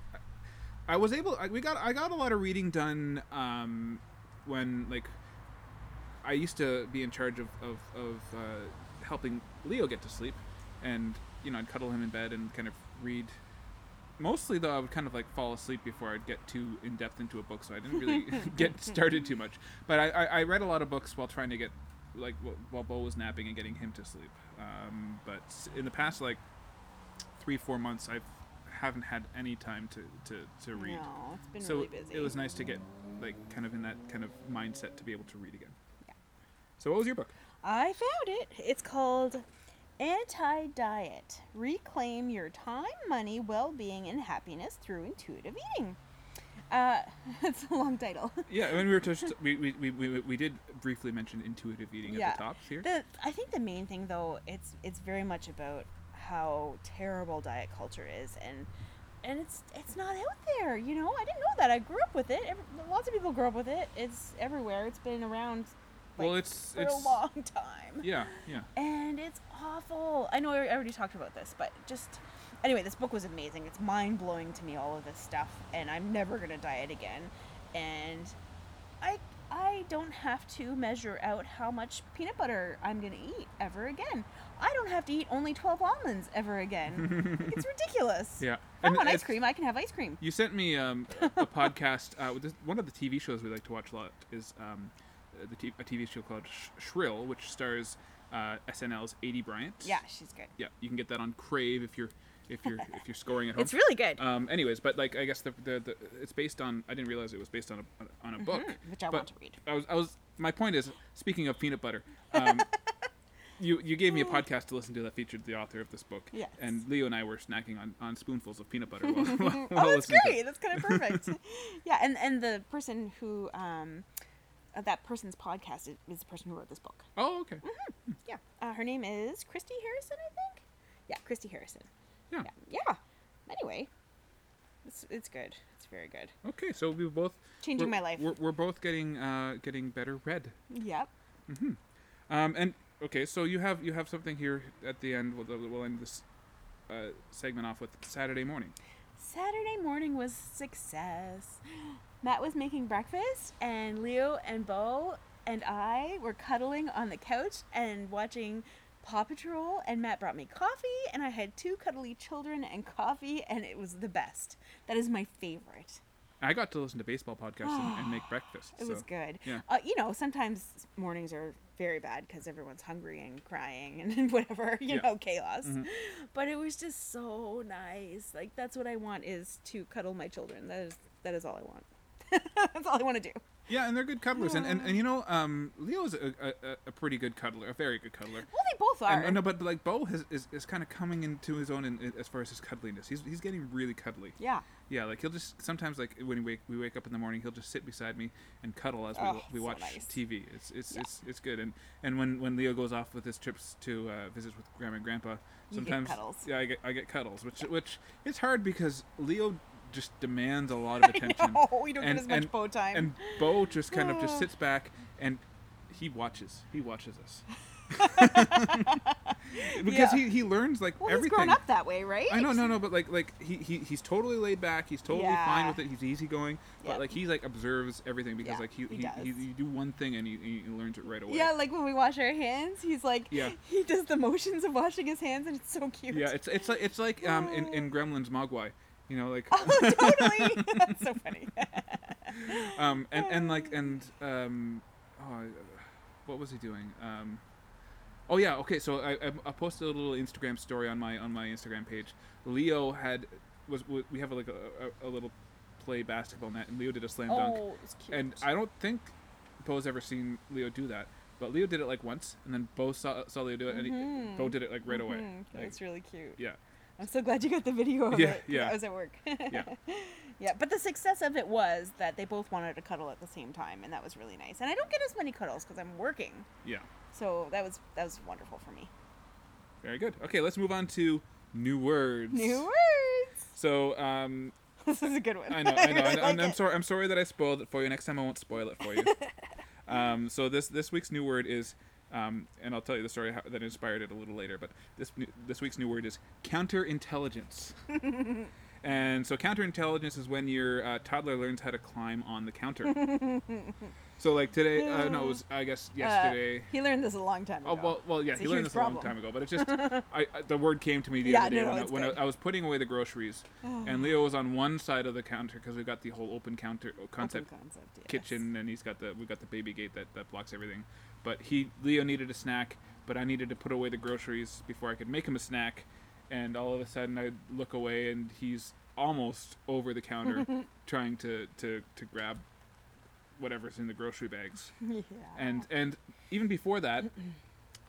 I was able. I, we got. I got a lot of reading done um, when like I used to be in charge of of, of uh, helping Leo get to sleep, and you know I'd cuddle him in bed and kind of read. Mostly though, I would kind of like fall asleep before I'd get too in depth into a book, so I didn't really get started too much. But I, I, I read a lot of books while trying to get like while Bo was napping and getting him to sleep. Um, but in the past like three four months, I haven't had any time to to, to read. No, it's been so really busy. it was nice to get like kind of in that kind of mindset to be able to read again. So what was your book? I found it. It's called Anti Diet Reclaim Your Time, Money, Well Being, and Happiness Through Intuitive Eating. Uh, it's a long title. Yeah, when we were we, we, we, we, we did briefly mention intuitive eating Yeah. at the top here. The, I think the main thing, though, it's it's very much about how terrible diet culture is, and and it's it's not out there. You know, I didn't know that. I grew up with it. Every, lots of people grow up with it. It's everywhere. It's been around. Like, well, it's for it's a long time. yeah yeah. and it's awful. I know I already talked about this, but just anyway, this book was amazing. It's mind blowing to me all of this stuff, and I'm never gonna diet again. And I I don't have to measure out how much peanut butter I'm gonna eat ever again. I don't have to eat only 12 almonds ever again. It's ridiculous. Yeah. If I want ice cream, I can have ice cream. You sent me um, a, podcast. Uh, with this, one of the TV shows we like to watch a lot is um, the t- a TV show called Sh- Shrill, which stars uh, SNL's Aidy Bryant. Yeah, she's good. Yeah, you can get that on Crave if you're if you're if you're scoring at home. It's really good. um, anyways, but like I guess the, the, the it's based on. I didn't realize it was based on a on a book. Mhm, which I but want to read. I was I was my point is speaking of peanut butter. Um, you you gave me a podcast to listen to that featured the author of this book. Yes. And Leo and I were snacking on, on spoonfuls of peanut butter while, while, while oh, that's great. That's kind of perfect. yeah, and and the person who um, uh, that person's podcast is, is the person who wrote this book. Oh, okay. Yeah, uh, her name is Christy Harrison, I think. Yeah, Christy Harrison. Yeah. Yeah. yeah. Anyway, it's it's good. It's very good. Okay, so we both Changing we're- my life. We're, we're both getting uh, getting better read. Yep. Um, and okay, so you have you have something here at the end. We'll, we'll end this uh, segment off with Saturday morning. Saturday morning was success. Matt was making breakfast, and Leo and Bo and I were cuddling on the couch and watching Paw Patrol. And Matt brought me coffee, and I had two cuddly children and coffee, and it was the best. That is my favorite. I got to listen to baseball podcasts and, and make breakfast. It so. was good. yeah. Uh, you know, sometimes mornings are very bad because everyone's hungry and crying and whatever, you Yeah. know, chaos. Mhm. But it was just so nice. Like that's what I want is to cuddle my children. That is that is all I want. that's all I want to do. Yeah, and they're good cuddlers, and, and, and you know, um, Leo's a, a, a- pretty good cuddler, a very good cuddler. Well, they both are. And, no, but like Bo has, is, is kind of coming into his own in, in- as far as his cuddliness. He's, he's getting really cuddly. yeah. Yeah, like he'll just sometimes like when we wake we wake up in the morning, he'll just sit beside me and cuddle as we, Oh, we so watch nice. TV. It's it's, Yeah. it's it's good. And and when when Leo goes off with his trips to uh, visits with grandma and grandpa, sometimes cuddles. yeah, I get I get cuddles, which which is hard because Leo just demands a lot of attention. No, we don't And- get as much and- Bo time. And Bo just kind of just Oh. sits back and he watches. He watches us. because Yeah. he, he learns like well, everything. he's grown up that way, right? I know, no, no, but like, like he, he he's totally laid back. He's totally fine with it. He's easygoing, but Yep. like he like observes everything because Yeah, like he he he, he, you do one thing and he, he learns it right away. Yeah, like when we wash our hands, he's like, Yeah. he does the motions of washing his hands, and it's so cute. yeah. It's it's like it's like um in, in Gremlins Mogwai, you know, like oh, totally. That's so funny. um and and like and um oh, what was he doing um. Oh yeah, okay. So I, I, I posted a little Instagram story on my on my Instagram page. Leo had was we have like a, a, a little play basketball net, and Leo did a slam dunk. oh, it's cute. And I don't think Bo's ever seen Leo do that. But Leo did it like once, and then Bo saw, saw Leo do it, and he, Mhm. Bo did it like right away. Mhm. Like, That's really cute. yeah, I'm so glad you got the video of it. Yeah, it. yeah. I was at work. Yeah. yeah, but the success of it was that they both wanted to cuddle at the same time, and that was really nice. And I don't get as many cuddles because I'm working, yeah, so that was that was wonderful for me. very good. Okay, let's move on to new words. New words. So, um, This is a good one. I know, I know, really I know I'm, I'm sorry, I'm sorry that I spoiled it for you. Next time I won't spoil it for you. um, so this this week's new word is, um, and I'll tell you the story how, that inspired it a little later. But this this week's new word is counterintelligence. and so counterintelligence is when your uh, toddler learns how to climb on the counter. so like today, uh, no, it was I guess Uh, yesterday. he learned this a long time ago. Oh well, well, yeah, It's he learned this a long time ago, but it's just I, I, the word came to me the Yeah, other day no, no, when, I, when I. I was putting away the groceries, and Leo was on one side of the counter because we've got the whole open counter uh, Open concept concept yes. kitchen, and he's got the we've got the baby gate that, that blocks everything. But he Leo needed a snack, but I needed to put away the groceries before I could make him a snack, and all of a sudden I look away and he's almost over the counter trying to, to, to grab whatever's in the grocery bags. Yeah. and and even before that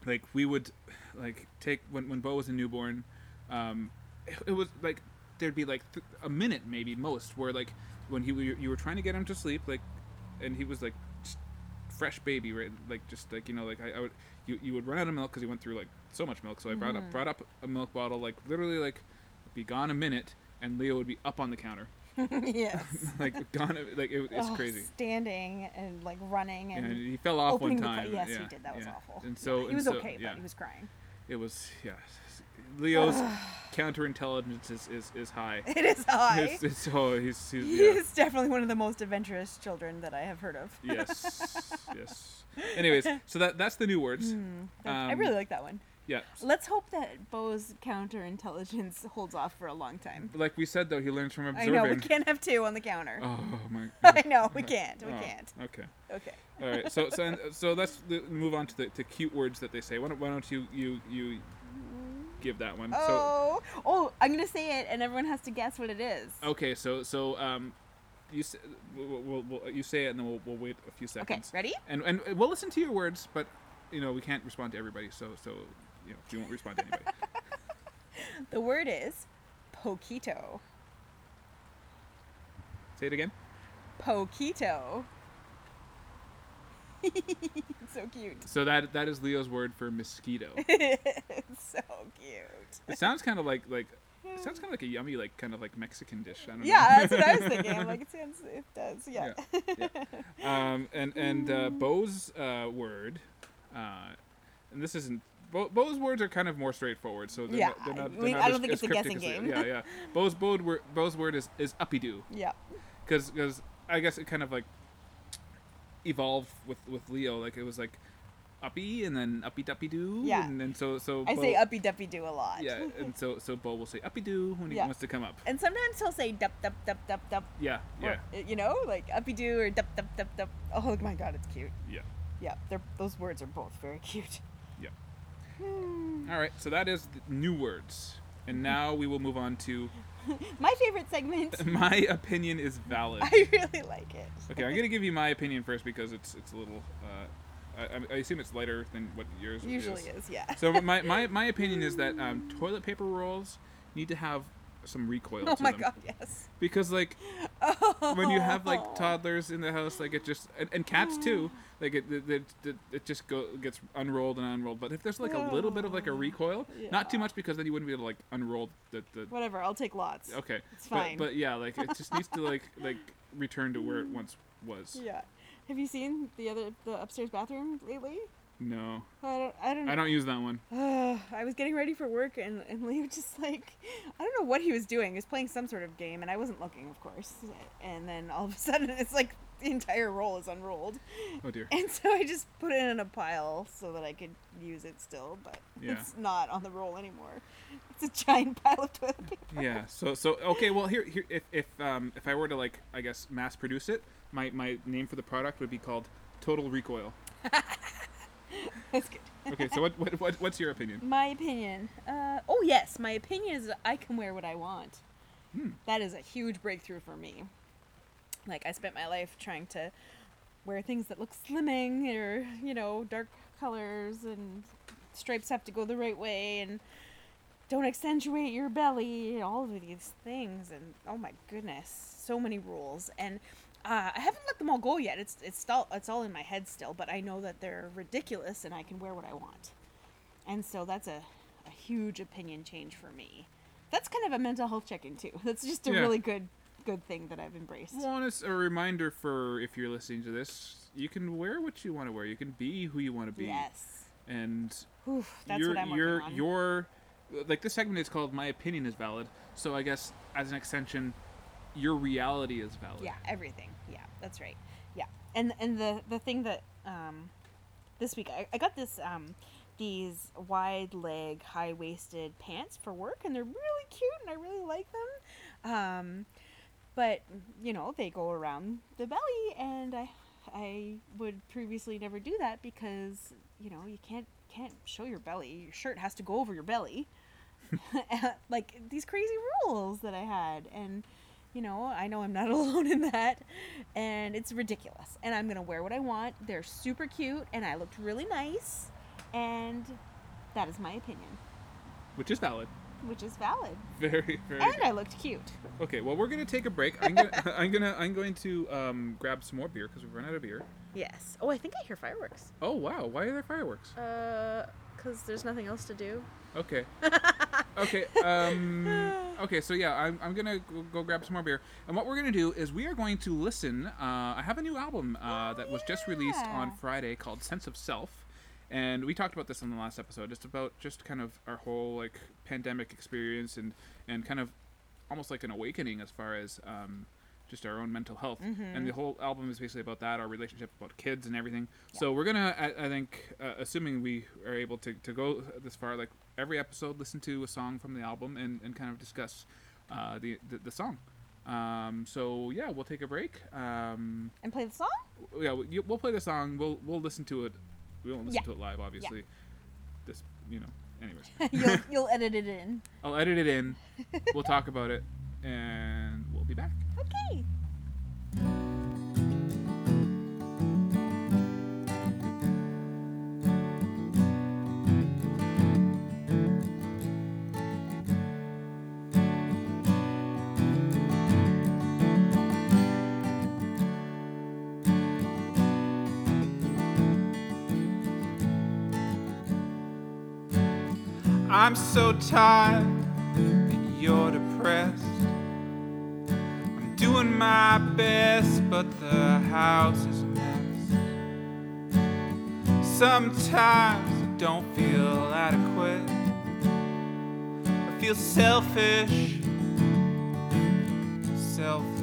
like we would like take when when bo was a newborn um it, it was like there'd be like th- a minute maybe most where like when he you were trying to get him to sleep like and he was like fresh baby right? Like just like you know like i, I would you, you would run out of milk because he went through like so much milk. So i brought up brought up a milk bottle like literally like be gone a minute and leo would be up on the counter yes. like gone like it, it's Oh, crazy Standing and like running and and he fell off one opening the time. yes, yeah, he did. That was yeah. awful. And so he and was so, okay, yeah, but he was crying. it was yeah. Leo's counterintelligence is, is, is high. It is high. It's, it's, oh, he's, he's He yeah. is definitely one of the most adventurous children that I have heard of. yes, yes. Anyways, so that that's the new words. I Um, really like that one. Yeah. Let's hope that Bo's counterintelligence holds off for a long time. Like we said though, he learns from observing. I know we can't have two on the counter. Oh my. God. I know we can't. We Oh, can't. Okay. Okay. All right. So so and, so let's move on to the to cute words that they say. Why don't, why don't you you you give that one? So Oh, oh! I'm gonna say it, and everyone has to guess what it is. okay. So so um, you s- we'll, we'll, we'll, you say it and then we'll, we'll wait a few seconds. Okay, ready? And and we'll listen to your words, but you know we can't respond to everybody. So so you know we won't respond to anybody. The word is poquito. say it again. Poquito. so cute. So that that is Leo's word for mosquito. it's so cute. It sounds kind of like like It sounds kind of like a yummy, like kind of like Mexican dish. I don't Yeah, know. that's what I was thinking. I'm like, it sounds, it does, yeah. um, and and uh, Bo's uh, word, uh, and this isn't. Bo, Bo's words are kind of more straightforward, so they're Yeah, not, they're not, I they're mean, not I don't think as it's a guessing game. they- Yeah, yeah. Bo's Bo's word, Bo's word is is uppy doo, yeah. because because I guess it kind of like evolved with with Leo, like it was like uppy and then uppy duppy doo, Yeah. and then so so I Bo, say uppy duppy do a lot. yeah, and so so Bo will say uppy doo when he Yeah. wants to come up. And sometimes he'll say dup dup dup dup dup. Yeah, yeah, uh, you know, like uppy do or dup dup dup dup. Oh my god, it's cute. yeah. Yeah, they're those words are both very cute. Yeah. All right, so that is the new words, and now we will move on to My favorite segment. my opinion is valid. I really like it. Okay, I'm gonna give you my opinion first because it's it's a little. Uh, I, I assume it's lighter than what yours Usually is. is, yeah. So my, my, my opinion is that um, toilet paper rolls need to have some recoil Oh my them god, yes. because like Oh. when you have like toddlers in the house like it just and, and cats too like it it, it, it, just go gets unrolled and unrolled but if there's like a little bit of like a recoil not too much because then you wouldn't be able to like unroll the, the Whatever, I'll take lots. okay It's but, fine. but yeah like it just needs to like like return to where it once was Yeah. Have you seen the other the upstairs bathroom lately? no I don't. I don't. i don't use that one I was getting ready for work and and Leo just like I don't know what he was doing. He was playing some sort of game and I wasn't looking, of course. And then all of a sudden, it's like the entire roll is unrolled, oh dear and so I just put it in a pile so that I could use it still. But Yeah. it's not on the roll anymore. It's a giant pile of toilet paper. yeah so so okay well here here if if um if i were to like i guess mass produce it my my name for the product would be called total recoil That's good. okay so what, what, what what's your opinion My opinion. Uh, oh yes, my opinion is I can wear what I want. Hmm. That is a huge breakthrough for me. Like I spent my life trying to wear things that look slimming or you know dark colors and stripes have to go the right way and don't accentuate your belly and all of these things and oh my goodness so many rules and uh, I haven't let them all go yet. It's it's still it's all in my head still, but I know that they're ridiculous and I can wear what I want. And so that's a, a huge opinion change for me. That's kind of a mental health check-in too. That's just a Yeah. really good good thing that I've embraced. Well, and it's a reminder for if you're listening to this, you can wear what you want to wear. You can be who you want to be. Yes. And Oof, that's your what I'm your on. your like this segment is called "My Opinion is Valid." So I guess as an extension, your reality is valid. Yeah, everything. Yeah, that's right. Yeah, and and the the thing that um, this week I, I got this um, these wide leg, high waisted pants for work, and they're really cute, and I really like them. Um, but you know they go around the belly, and I I would previously never do that because you know you can't can't show your belly. Your shirt has to go over your belly. like these crazy rules that I had, and you know, I know I'm not alone in that, and it's ridiculous. And I'm gonna wear what I want. They're super cute, and I looked really nice, and that is my opinion, which is valid. Which is valid. Very very. And good. I looked cute. Okay, well we're gonna take a break. I'm gonna I'm gonna I'm going to um, grab some more beer because we've run out of beer. Yes. Oh, I think I hear fireworks. Oh wow, why are there fireworks? Uh, cause there's nothing else to do. Okay. okay. Um, okay. So yeah, I'm, I'm gonna go, go grab some more beer, and what we're gonna do is we are going to listen. Uh, I have a new album uh, that was just released on. Friday called Sense of Self, and we talked about this in the last episode, just about just kind of our whole like pandemic experience and and kind of almost like an awakening as far as um, just our own mental health. And the whole album is basically about that, our relationship, about kids and everything. So we're gonna, I, I think, uh, assuming we are able to, to go this far, like every episode, listen to a song from the album and, and kind of discuss uh, the, the the song. Um, so yeah, we'll take a break. Um, And play the song. yeah, we'll play the song. We'll we'll listen to it. We won't listen Yeah. to it live, obviously. This, you know. Anyways, you'll you'll edit it in. I'll edit it in. We'll talk about it, and we'll be back. Okay. I'm so tired. And you're depressed. I'm doing my best, but the house is a mess. Sometimes I don't feel adequate. I feel selfish, selfless.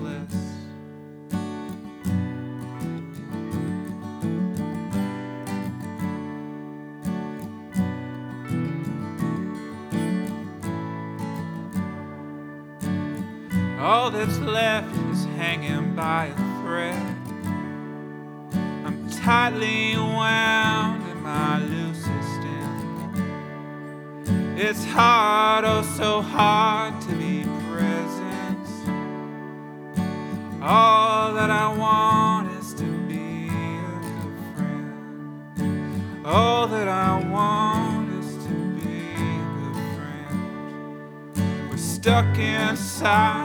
That's left is hanging by a thread. I'm tightly wound in my loosest end. It's hard, oh so hard to be present. All that I want is to be a good friend. All that I want is to be a good friend. We're stuck inside.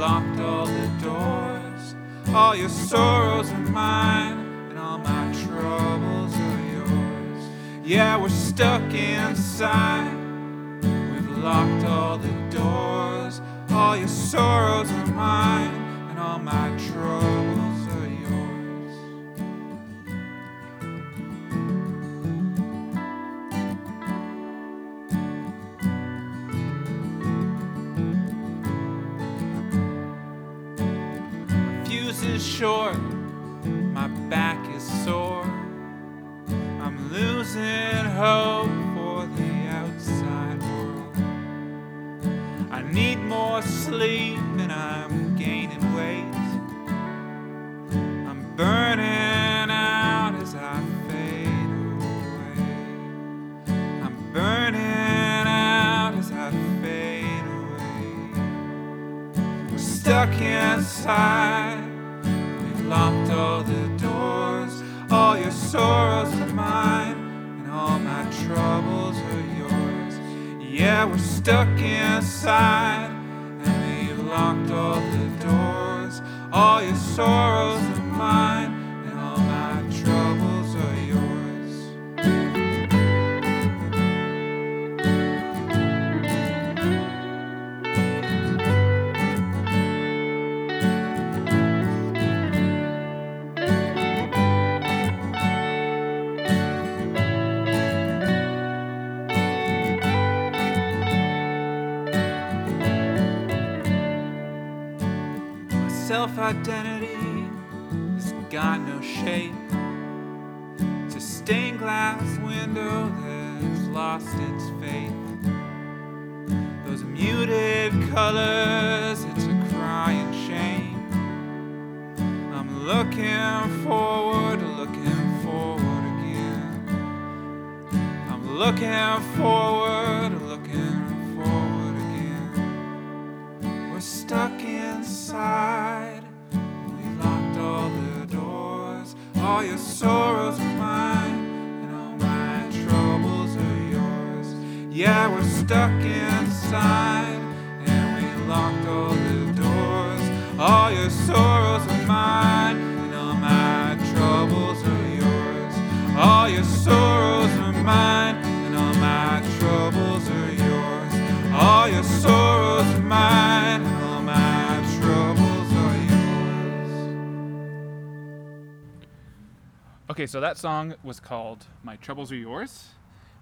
Locked all the doors. All your sorrows are mine, and all my troubles are yours. Yeah, we're stuck inside. We've locked all the doors. All your sorrows are mine, and all my troubles stuck inside. We've locked all the doors. All your sorrows are mine, and all my troubles are yours. Yeah, we're stuck inside, and we've locked all the doors. All your sorrows self identity so that song was called "My Troubles Are Yours,"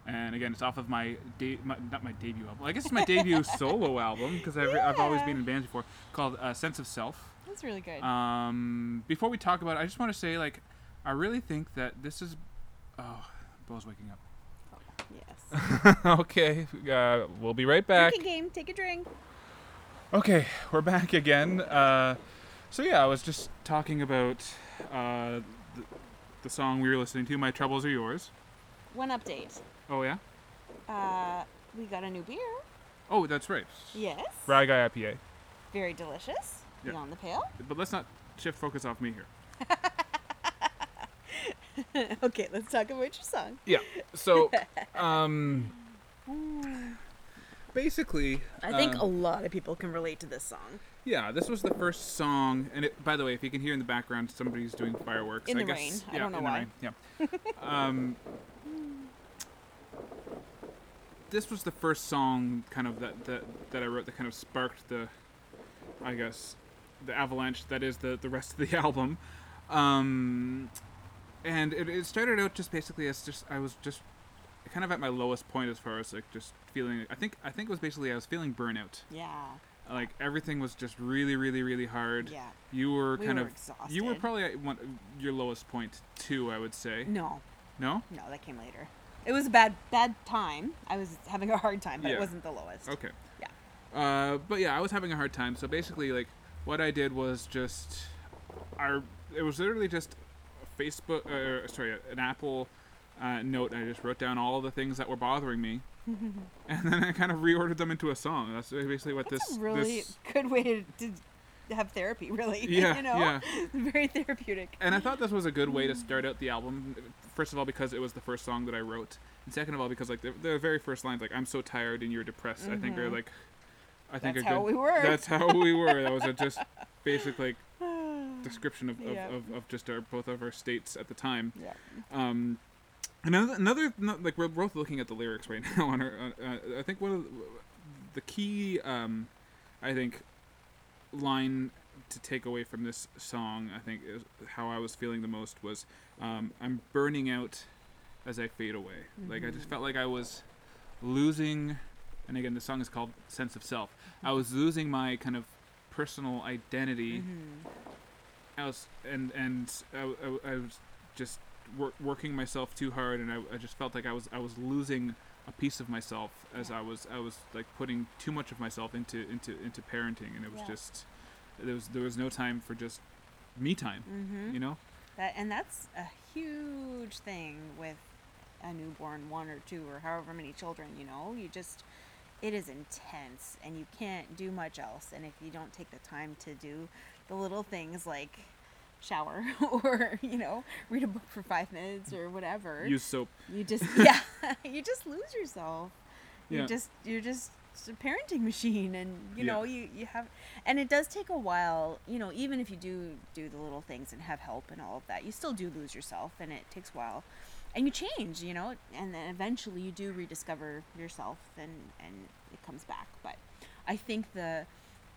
and again, it's off of my, de- my not my debut album. I guess it's my debut solo album because I've, I've always been in bands before. Called uh, "Sense of Self." That's really good. Um, before we talk about it, I just want to say, like, I really think that this is. Oh, Bo's waking up. yes. okay, uh, we'll be right back. Drinking game. Take a drink. Okay, we're back again. Uh, so yeah, I was just talking about uh, the, the song we were listening to. My troubles are yours. One update. Oh yeah. Uh, we got a new beer. Oh, that's right. Yes. Rye Guy IPA. Very delicious. Yeah. Beyond the pale. But let's not shift focus off me here. okay, let's talk about your song. Yeah. So, um, basically, I think um, a lot of people can relate to this song. Yeah, this was the first song, and it, by the way, if you can hear in the background, somebody's doing fireworks. In I the guess, rain. I don't know in the why. rain, Yeah. um, this was the first song kind of that, that that I wrote that kind of sparked the I guess the avalanche that is the the rest of the album. Um, and it, it started out just basically as just I was just kind of at my lowest point as far as like just feeling I think I think it was basically I was feeling burnout. Yeah. Like everything was just really really really hard. Yeah. You were We kind were of you were probably at one, your lowest point too, I would say. No, No? no, that came later. It was a bad, bad time. I was having a hard time, but Yeah. it wasn't the lowest. Okay. Yeah. Uh, but yeah, I was having a hard time. So basically, like, what I did was just, our, it was literally just a Facebook, uh, sorry, an Apple uh, note. And I just wrote down all the things that were bothering me, and then I kind of reordered them into a song. That's basically what That's this. a really this, good way to, to have therapy. Really. Yeah, you know. yeah. Very therapeutic. and I thought this was a good way to start out the album. First of all, because it was the first song that I wrote, and second of all, because like the, the very first lines, like "I'm so tired and you're depressed," I think are Mhm. like, I think That's how good. we were. That's how we were. That was a just basic like description of, of, Yeah. of, of just our both of our states at the time. yeah. Um, another another like we're both looking at the lyrics right now. On our, uh, I think one of the, the key, um, I think, line to take away from this song, I think, is how I was feeling the most was, um, "I'm burning out as I fade away." Like I just felt like I was losing, and again, the song is called "Sense of Self." I was losing my kind of personal identity. Mhm. I was and and I, I, I was just wor- working myself too hard, and I, I just felt like I was I was losing a piece of myself as I was I was like putting too much of myself into into into parenting, and it was Yeah. just there was there was no time for just me time, Mhm. you know. That and that's a huge thing with a newborn, one or two or however many children. You know, you just it is intense, and you can't do much else. And if you don't take the time to do the little things like shower or you know read a book for five minutes or whatever, Use soap. you just yeah you just lose yourself. Yeah. You just you're just a parenting machine and you Yeah. know you you have and it does take a while you know even if you do do the little things and have help and all of that you still do lose yourself and it takes a while and you change you know and then eventually you do rediscover yourself and and it comes back but i think the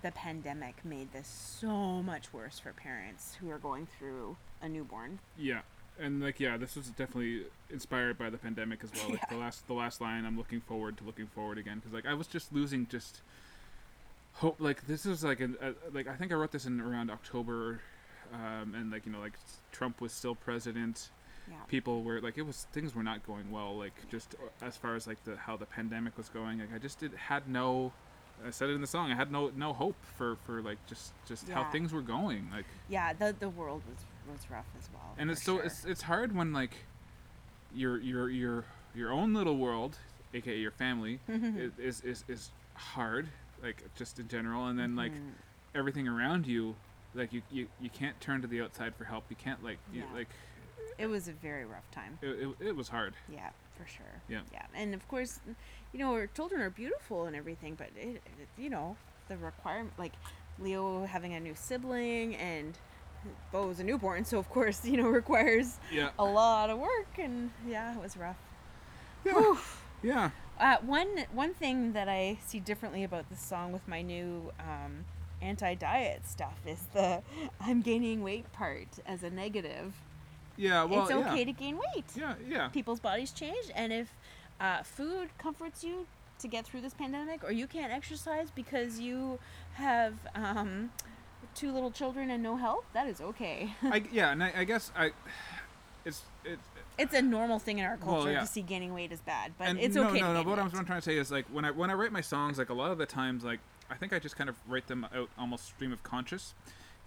the pandemic made this so much worse for parents who are going through a newborn Yeah, and like yeah, this was definitely inspired by the pandemic as well. Like the last the last line, I'm looking forward to looking forward again because like I was just losing just hope. Like this is like a, a like I think I wrote this in around October, um, and like you know like Trump was still president. yeah People were like it was things were not going well. Like just uh, as far as like the how the pandemic was going. Like I just did had no. I said it in the song. I had no no hope for for like just just how things were going. Like yeah the the world was was rough as well and it's so sure. it's it's hard when like your your your your own little world aka your family is, is is hard like just in general and then like Mhm. everything around you like you, you you can't turn to the outside for help you can't like you, Yeah. like it was a very rough time it, it, it was hard Yeah, for sure. Yeah. Yeah, and of course, you know, our children are beautiful and everything, but it, it you know, the requirement, like Leo having a new sibling and Bo was a newborn, so of course, you know, requires yeah a lot of work, and yeah, it was rough. yeah yeah Uh, one one thing that I see differently about this song with my new um, anti-diet stuff is the I'm gaining weight part as a negative. yeah well it's okay yeah. to gain weight. yeah yeah people's bodies change and if uh, food comforts you to get through this pandemic or you can't exercise because you have um, two little children and no help that is okay I, yeah and I, I guess I it's it it's a normal thing in our Well, culture yeah. to see gaining weight as bad but and it's no, okay No, no, gain What I'm, weight. what I'm trying to say is like when I when I write my songs, like a lot of the times, like I think I just kind of write them out almost stream of conscious,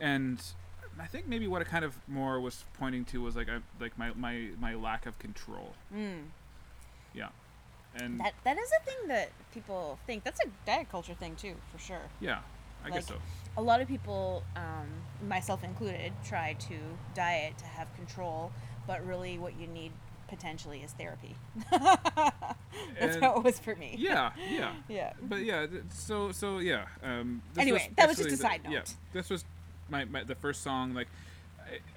and I think maybe what I kind of more was pointing to was like I like my my my lack of control. Mm. Yeah, and that that is a thing that people think that's a diet culture thing too for sure yeah, I guess so. a lot of people um, myself included try to diet to have control but really what you need potentially is therapy that's And- how it was for me Yeah, yeah. yeah But yeah, so so yeah. Um, Anyway, that was just a side the- Yeah, note. this was my, my the first song. Like,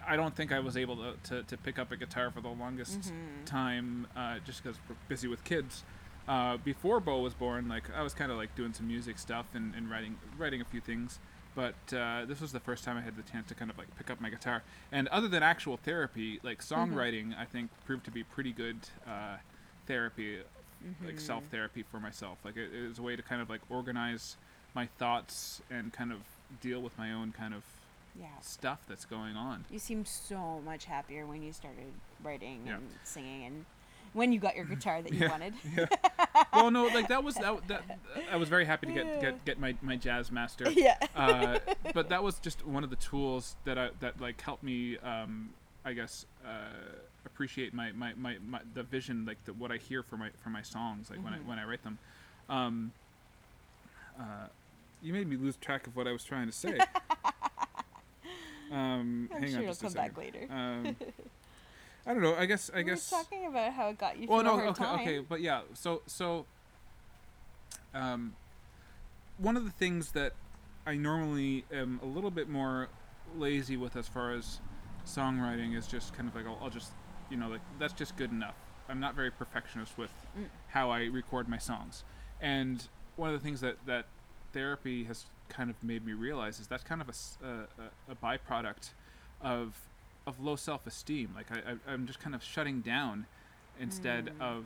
I, don't think I was able to, to, to pick up a guitar for the longest Mm-hmm. time, uh, just because we're busy with kids. uh, before Bo was born, like I was kind of like doing some music stuff and, and writing writing a few things. But uh, this was the first time I had the chance to kind of like pick up my guitar. And other than actual therapy, like songwriting, I think proved to be pretty good uh, therapy, like self therapy for myself. Like it, it was a way to kind of like organize my thoughts and kind of deal with my own kind of Yeah. stuff that's going on. You seemed so much happier when you started writing Yeah. and singing and when you got your guitar that you Yeah. wanted. well, no, like that was that, that. I was very happy to get get, get my, my Jazzmaster. yeah. uh, but that was just one of the tools that I that like helped me, um, I guess, uh, appreciate my, my, my, my the vision, like the, what I hear for my for my songs, like when I Mhm. when I write them. Um, uh, you made me lose track of what I was trying to say. um, I'm hang sure on it'll come back later. Um, I don't know. I guess I we guess. were talking about how it got you Well, no, okay, time. okay, but yeah. So, so, um, one of the things that I normally am a little bit more lazy with as far as songwriting is just kind of like I'll, I'll just, you know, like that's just good enough. I'm not very perfectionist with Mm. how I record my songs, and one of the things that that therapy has kind of made me realize is that's kind of a byproduct of of low self-esteem. Like I, I, I'm just kind of shutting down instead Mm. of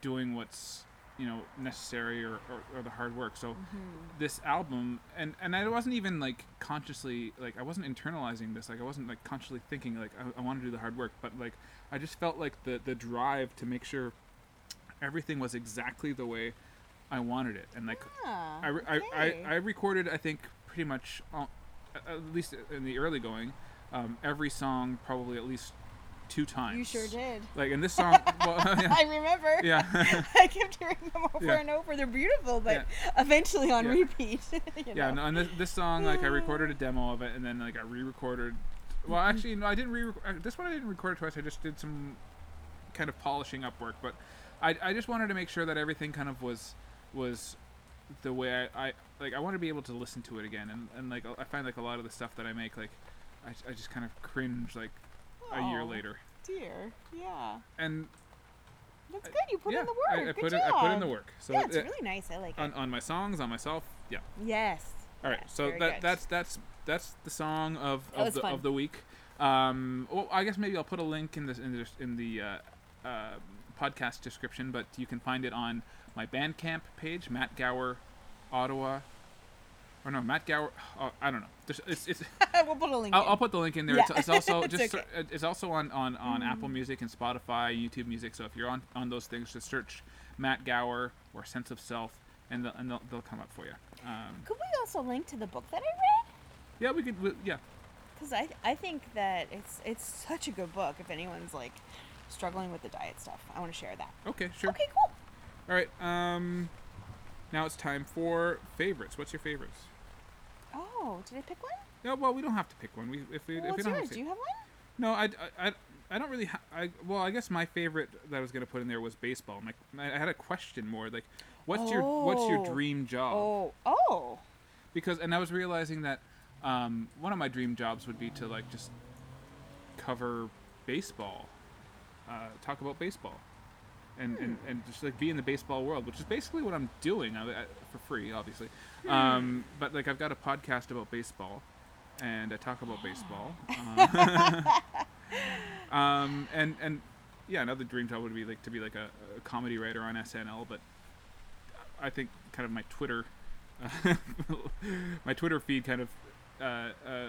doing what's you know necessary or, or, or the hard work. So Mhm. this album, and and I wasn't even like consciously like I wasn't internalizing this. Like I wasn't like consciously thinking like I, I want to do the hard work, but like I just felt like the the drive to make sure everything was exactly the way I wanted it, and like Ah, I, re- I. I, I recorded I think pretty much all, at least in the early going um, every song probably at least two times You sure did. like in this song well, yeah, I remember. yeah. I kept hearing them over Yeah. and over. They're beautiful, but Yeah. eventually on repeat. you yeah no, and this, this song like I recorded a demo of it and then like I re-recorded well Mm-hmm. actually no I didn't re this one I didn't record twice I just did some kind of polishing up work but I, I just wanted to make sure that everything kind of was was the way I, I like I want to be able to listen to it again and, and like I find like a lot of the stuff that I make like I, I just kind of cringe like a year later Dear. Yeah. and That's good. You put yeah in the I, work. I good put job. it I put in the work so yeah, it's it- really nice. I like it. on, on my songs on myself yeah yes. All right, Yes, so that good. that's that's that's the song of of the, fun. of the week. Um, well, I guess maybe I'll put a link in this in the in the uh, uh, podcast description, but you can find it on my Bandcamp page, Matt Gower, Ottawa, or no, Matt Gower. Oh, I don't know. There's, it's, it's, we'll put a link. I'll. I'll put the link in there. Yeah. It's, it's also It's just okay. ser- it's also on on, on Apple Mm. Music and Spotify, YouTube Music. So if you're on on those things, just search Matt Gower or Sense of Self, and they'll, and they'll, they'll come up for you. Um, Could we also link to the book that I read? yeah, we could. we- Yeah. Because I, I think that it's it's such a good book. If anyone's like struggling with the diet stuff, I want to share that. Okay. Sure. Okay, cool. All right. Um, now it's time for favorites. What's your favorites? Oh, did I pick one? No, well, we don't have to pick one. We if we Well, if we what's don't yours? have to. Do you have one? No, I, I, I, don't really. Ha- I well, I guess my favorite that I was gonna put in there was baseball. My, I had a question more like, what's your what's your Oh. dream job? Oh, oh. Because and I was realizing that um, one of my dream jobs would be to like just cover baseball, uh, talk about baseball. And, and, and just like be in the baseball world, which is basically what I'm doing I, I, for free, obviously. Um, but like I've got a podcast about baseball, and I talk about baseball. Uh, um, and and yeah, another dream job would be like to be like a, a comedy writer on SNL. But I think kind of my Twitter, my Twitter feed kind of uh, uh,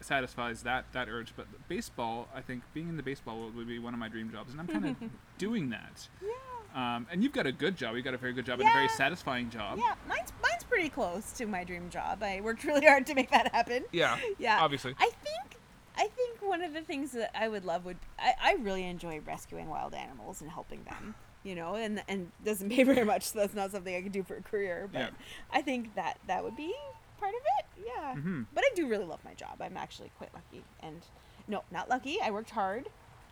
satisfies that that urge. But baseball, I think being in the baseball world would be one of my dream jobs, and I'm kind of doing that. Yeah. Um, and you've got a good job. You've got a very good job and a very satisfying job. Yeah, mine's mine's pretty close to my dream job. I worked really hard to make that happen. Yeah. Yeah. Obviously. I think I think one of the things that I would love would I, I really enjoy rescuing wild animals and helping them. You know, and and doesn't pay very much, so that's not something I could do for a career. But Yeah. I think that that would be part of it. Yeah. Mhm. But I do really love my job. I'm actually quite lucky. And no, not lucky. I worked hard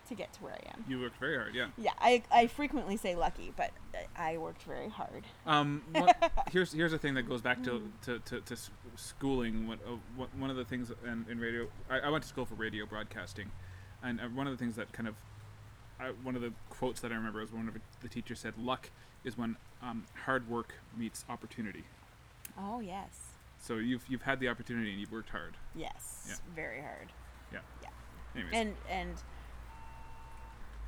to get to where I am. You worked very hard. Yeah. Yeah, I, I frequently say lucky, but I worked very hard. Um, what, here's here's a thing that goes back to to, to, to schooling. What, uh, one of the things in, in radio, I, I went to school for radio broadcasting, and uh, one of the things that kind of I, one of the quotes that I remember was one of the teachers said, "Luck is when um, hard work meets opportunity." Oh yes, So you've you've had the opportunity and you've worked hard. yes, Yeah. very hard. Yeah. Yeah. Anyways, And and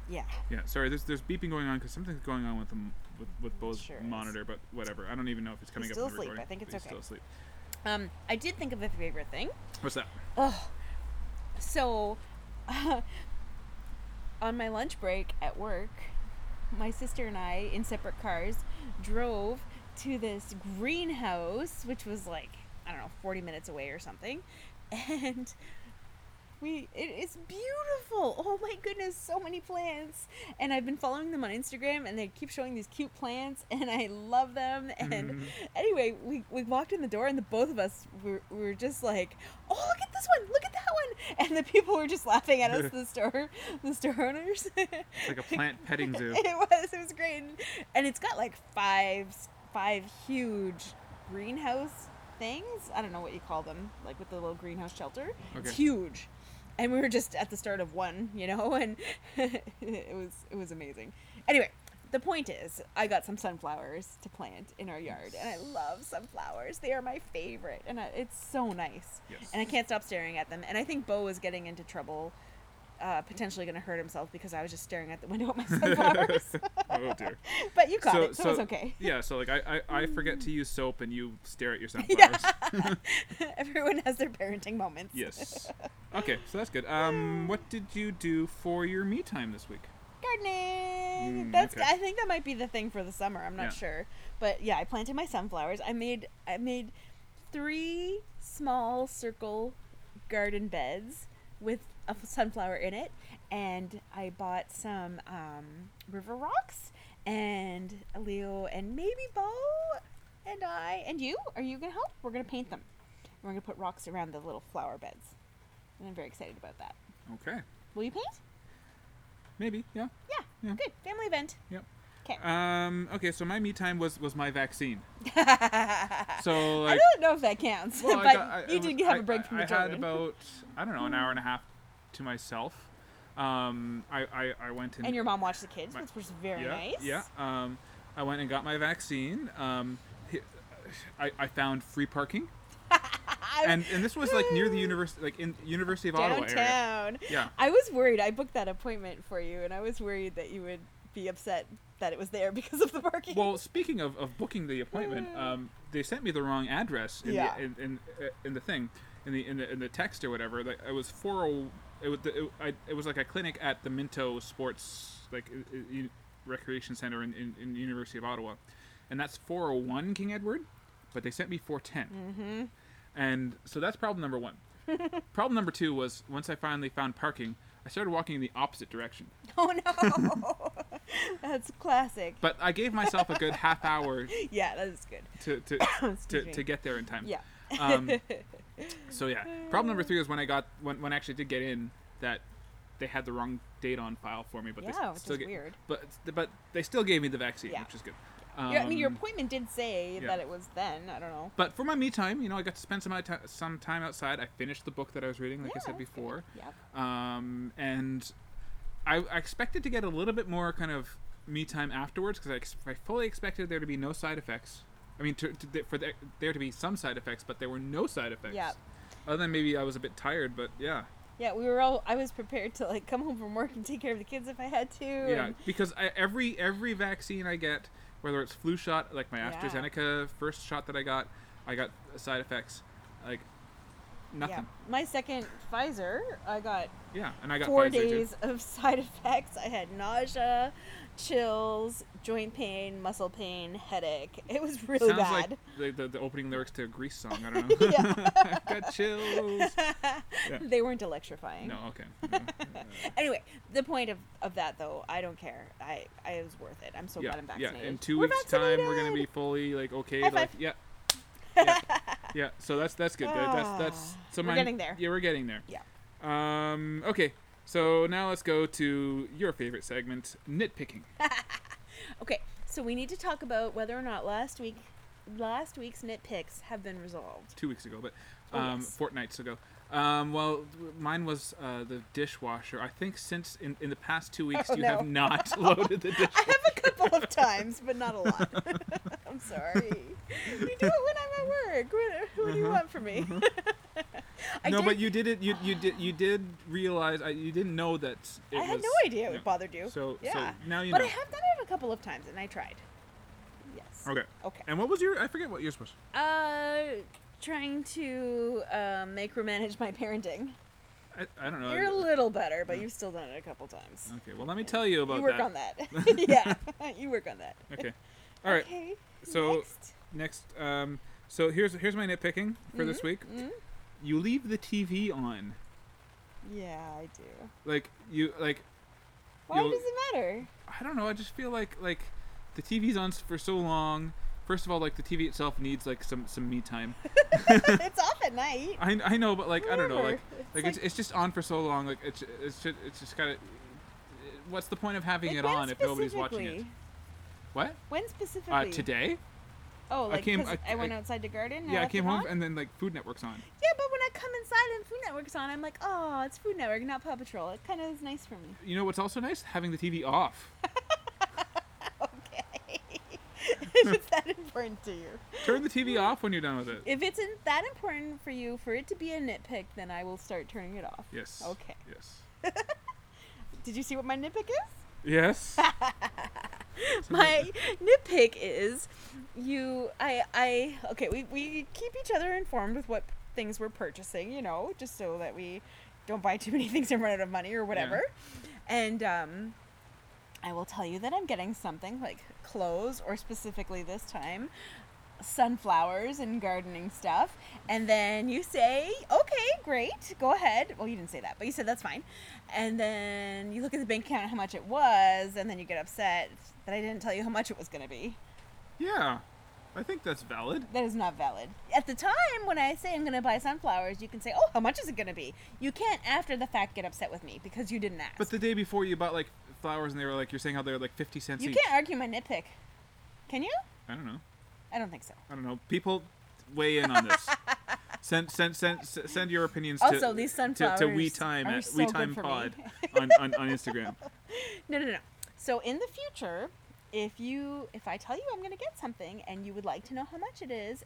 yeah, yeah. Sorry, there's there's beeping going on because something's going on with the with with Bo's Sure is. monitor, but whatever. I don't even know if it's coming He's up in still the asleep. recording. I think it's he's okay. Still asleep. um, I did think of a favorite thing. What's that? Oh, so on my lunch break at work, my sister and I, in separate cars, drove to this greenhouse, which was like, I don't know, 40 minutes away or something. And we, it is beautiful. Oh my goodness, so many plants. And I've been following them on Instagram and they keep showing these cute plants and I love them. And Mhm. anyway, we, we walked in the door and the both of us were, were just like, oh, look at this one, look at that one. And the people were just laughing at us, the store, the store owners. It's like a plant petting zoo. it was, it was great. And, and it's got like five, five huge greenhouse things. I don't know what you call them, like with the little greenhouse shelter. It's huge. And we were just at the start of one, you know, and it was it was amazing. Anyway, the point is, I got some sunflowers to plant in our yard, and I love sunflowers. They are my favorite, and I, it's so nice. Yes. And I can't stop staring at them. And I think Bo is getting into trouble, uh, potentially going to hurt himself because I was just staring at the window at my sunflowers. oh dear. but you caught it, so, it's okay. Yeah, so like I, I, I forget to use soap and you stare at your sunflowers. Everyone has their parenting moments. yes. Okay, so that's good. Um, what did you do for your me time this week? gardening. Mm, That's okay. I think that might be the thing for the summer. I'm not Yeah. sure, but yeah, I planted my sunflowers. I made I made three small circle garden beds with a sunflower in it, and I bought some um, river rocks. And Leo and maybe Bo and I and you are you gonna help? We're gonna paint them. We're gonna put rocks around the little flower beds, and I'm very excited about that. Okay, Will you paint? maybe. Yeah. Yeah, Yeah. good family event. Yep. Okay. Um. Okay, so my me time was was my vaccine. So I don't know if that counts, well, but got- I- you I did have I- a break I- from I the children. had about I don't know an hour and a half to myself. Um. I I, I went and and your mom watched the kids, My- which was very yeah, nice. Yeah. Um, I went and got my vaccine. Um, I, I found free parking, and and this was like near the university, like in University of Ottawa area. downtown. Yeah. I was worried. I booked that appointment for you, and I was worried that you would be upset that it was there because of the parking. Well, speaking of, of booking the appointment, um, they sent me the wrong address in Yeah. the in, in, uh, in the thing, in the in the in the text or whatever. Like it was four oh. It was it, I, it was like a clinic at the Minto Sports like uh, recreation center in, in, in University of Ottawa, and that's four oh one King Edward, but they sent me 410, mm-hmm. and so that's problem number one. problem number two was once I finally found parking, I started walking in the opposite direction. Oh no, that's classic. But I gave myself a good half hour Yeah, that is good. to to, to, to get there in time. Yeah. Um, so yeah, problem number three was when I got when, when I actually did get in that they had the wrong date on file for me, but they yeah, which still get, weird. but but they still gave me the vaccine, Yeah. which is good. Yeah, I mean, your Um, appointment did say yeah. that it was then. I don't know. But for my me time, you know, I got to spend some some time outside. I finished the book that I was reading, like I said before. Yep. um, and I, I expected to get a little bit more kind of me time afterwards because I, ex- I fully expected there to be no side effects. I mean, to, to, for the, there to be some side effects, but there were no side effects. Yeah. Other than maybe I was a bit tired, but yeah, Yeah, we were all. I was prepared to like come home from work and take care of the kids if I had to. yeah. and- Because I, every every vaccine I get, whether it's flu shot, like my Yeah. AstraZeneca first shot that I got, I got side effects, like nothing. Yeah. My second Pfizer, I got Yeah, and I got four Pfizer, too. days of side effects. I had nausea, chills, joint pain, muscle pain, headache. It was really Sounds bad. like the, the, the opening lyrics to a Grease song. I don't know. got chills. Yeah. They weren't electrifying. No, okay. No, uh, Anyway, the point of, of that though, I don't care. I, I it was worth it. I'm so yeah, glad I'm yeah. In 2 We're weeks' time, we're gonna be fully like okay. High like five. yeah, yeah, yeah. So that's that's good. That- That's that's Ah, so we're mine- getting there. Yeah, we're getting there. Yeah. Um. Okay. So now let's go to your favorite segment, nitpicking. Okay, so we need to talk about whether or not last week last week's nitpicks have been resolved. two weeks ago, but Oh, um, yes. fortnights ago. Um, well, mine was uh, the dishwasher. I think since in, in the past two weeks Oh, you no. have not loaded the dishwasher. I have a couple of times, but not a lot. I'm sorry. You do it when I'm at work. What, what do you Uh-huh. want from me? I no, did, but you did it. You you did you did realize. I, you didn't know that. It I had was, no idea it yeah. bothered you. So yeah. so now you but know. I have done it a couple of times, and I tried. Yes. Okay. Okay. And what was your? I forget what yours was. Uh, trying to uh, micromanage my parenting. I, I don't know. You're a little better, but you've still done it a couple times. Okay. Well, let me tell you about you work that. on that. yeah, you work on that. Okay. All right. Okay. So next. next. Um. So here's here's my nitpicking for this week. Mhm. You leave the TV on. Yeah, I do. Like you like Why does it matter? I don't know. I just feel like like the TV's on for so long. First of all, like the TV itself needs like some some me time. it's off at night. I, I know, but like I don't know, Whatever. like like it's, it's just on for so long. Like it's it's just, it's just kind of What's the point of having Like, it on if nobody's watching it? What? When specifically? Uh, today? Oh, like came- I- I, went I- outside to garden. Yeah, I came home on? and then like Food Network's on. Yeah, but when I come inside and Food Network's on, I'm like, oh, it's Food Network, not Paw Patrol. It kind of is nice for me. You know what's also nice? Having the TV off. Okay. if it's that important to you. Turn the TV off when you're done with it. If it's in, that important for you for it to be a nitpick, then I will start turning it off. Yes. Okay. Yes. Did you see what my nitpick is? Yes. my nitpick is you I I okay, we, we keep each other informed with what things we're purchasing, you know, just so that we don't buy too many things and run out of money or whatever. And um I will tell you that I'm getting something like clothes or specifically this time sunflowers and gardening stuff and then you say okay great go ahead well you didn't say that but you said that's fine and then you look at the bank account how much it was and then you get upset that i didn't tell you how much it was going to be yeah. I think that's valid. that is not valid at the time when i say i'm going to buy sunflowers you can say oh how much is it going to be you can't after the fact get upset with me because you didn't ask But the day before you bought like flowers and they were like you're saying how they're like 50 cents you each. can't argue my nitpick can you I don't know. I don't think so I don't know. People weigh in on this. send send send send your opinions Also, to these to, to we time at so we time pod on, on on Instagram. No, no, no. So in the future, if you if I tell you I'm going to get something and you would like to know how much it is,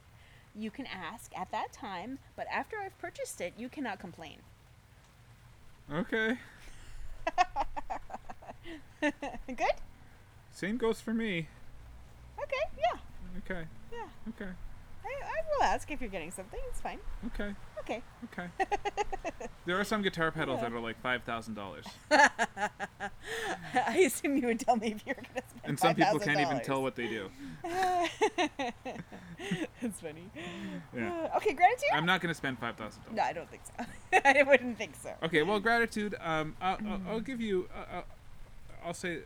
you can ask at that time, but after I've purchased it, you cannot complain. Okay. Good? Same goes for me. Okay. Yeah. Okay. Yeah. Okay. I, I will ask if you're getting something. It's fine. Okay. Okay. Okay. there are some guitar pedals that are like five thousand dollars, I assume you would tell me if you were going to spend and some people can't even $5,000. tell what they do. That's funny. Yeah. Uh, okay, gratitude? I'm not gonna spend five thousand dollars. no. I don't think so. I wouldn't think so. Okay. Well, gratitude. Um, I'll, I'll, I'll give you. Uh, I'll say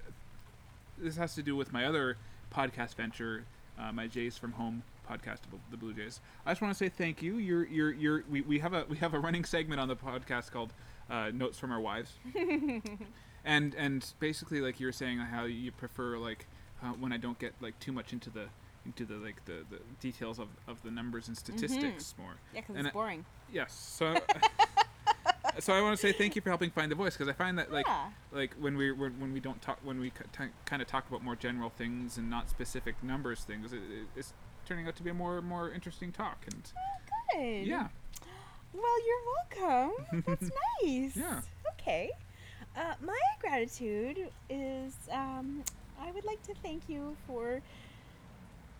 this has to do with my other podcast venture, uh, my Jays from Home podcast, the Blue Jays. I just want to say thank you. You're, you're, you're. We, we have a we have a running segment on the podcast called uh, Notes from Our Wives, and and basically like you were saying how you prefer like uh, when I don't get like too much into the into the like the, the details of, of the numbers and statistics more. Yeah, because it's I- boring. Yes. So. so I want to say thank you for helping find the voice because I find that like yeah. like when we when, when we don't talk when we kind of talk about more general things and not specific numbers things, it, it, it's turning out to be a more more interesting talk and Good. yeah. Well, you're welcome. That's nice. Yeah. Okay. Uh, my gratitude is um, I would like to thank you for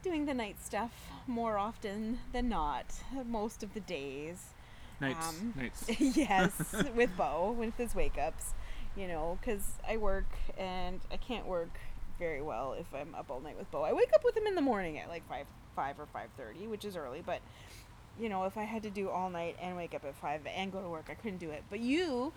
doing the night stuff more often than not, most of the days. Nights, Um, nights. yes, with Bo, with his wake ups, you know, because I work and I can't work very well if I'm up all night with Bo. I wake up with him in the morning at like five, five or five thirty, which is early, but you know, if I had to do all night and wake up at five and go to work, I couldn't do it. But you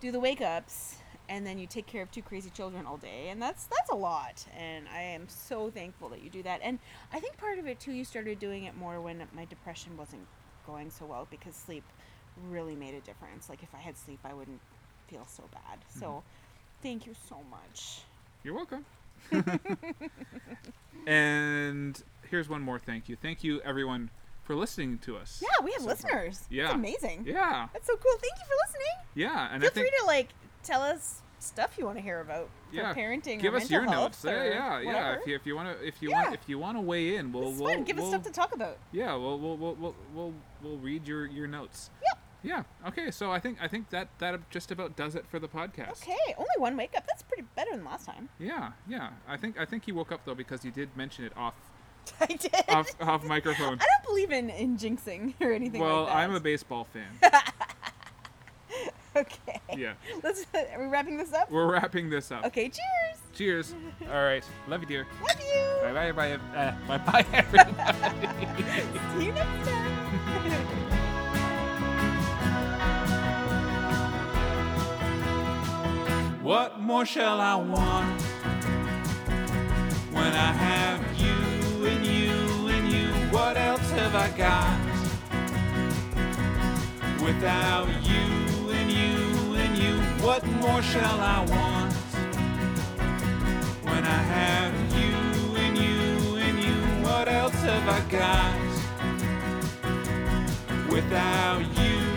do the wake ups and then you take care of two crazy children all day and that's that's a lot and i am so thankful that you do that and i think part of it too you started doing it more when my depression wasn't going so well because sleep really made a difference like if i had sleep i wouldn't feel so bad mm-hmm. so thank you so much You're welcome. and here's one more thank you. Thank you, everyone, for listening to us. Yeah, we have so far. listeners. Yeah. It's amazing. Yeah. That's so cool. Thank you for listening. Yeah. And Feel I think free to like tell us stuff you want to hear about for yeah, parenting give us your notes. Yeah, yeah, yeah. If you if you want to if you Yeah. want if you want to weigh in, we'll we'll, fun. Give us we'll stuff to talk about. yeah, we'll we'll we'll we'll we'll, we'll read your your notes. Yep. Yeah. Okay. So I think I think that that just about does it for the podcast. Okay, only one wake up. That's pretty better than last time. Yeah. Yeah. I think I think he woke up though because you did mention it off I did. off off microphone. I don't believe in, in jinxing or anything Well, like that. I'm a baseball fan. Okay. Yeah. Let's. Are we wrapping this up? We're wrapping this up. Okay. Cheers. Cheers. All right. Love you, dear. Love you. Bye bye bye uh, bye bye everybody. See you next time. What more shall I want when I have you and you and you? What else have I got without you and you and you? What more shall I want when I have you and you and you? What else have I got without you?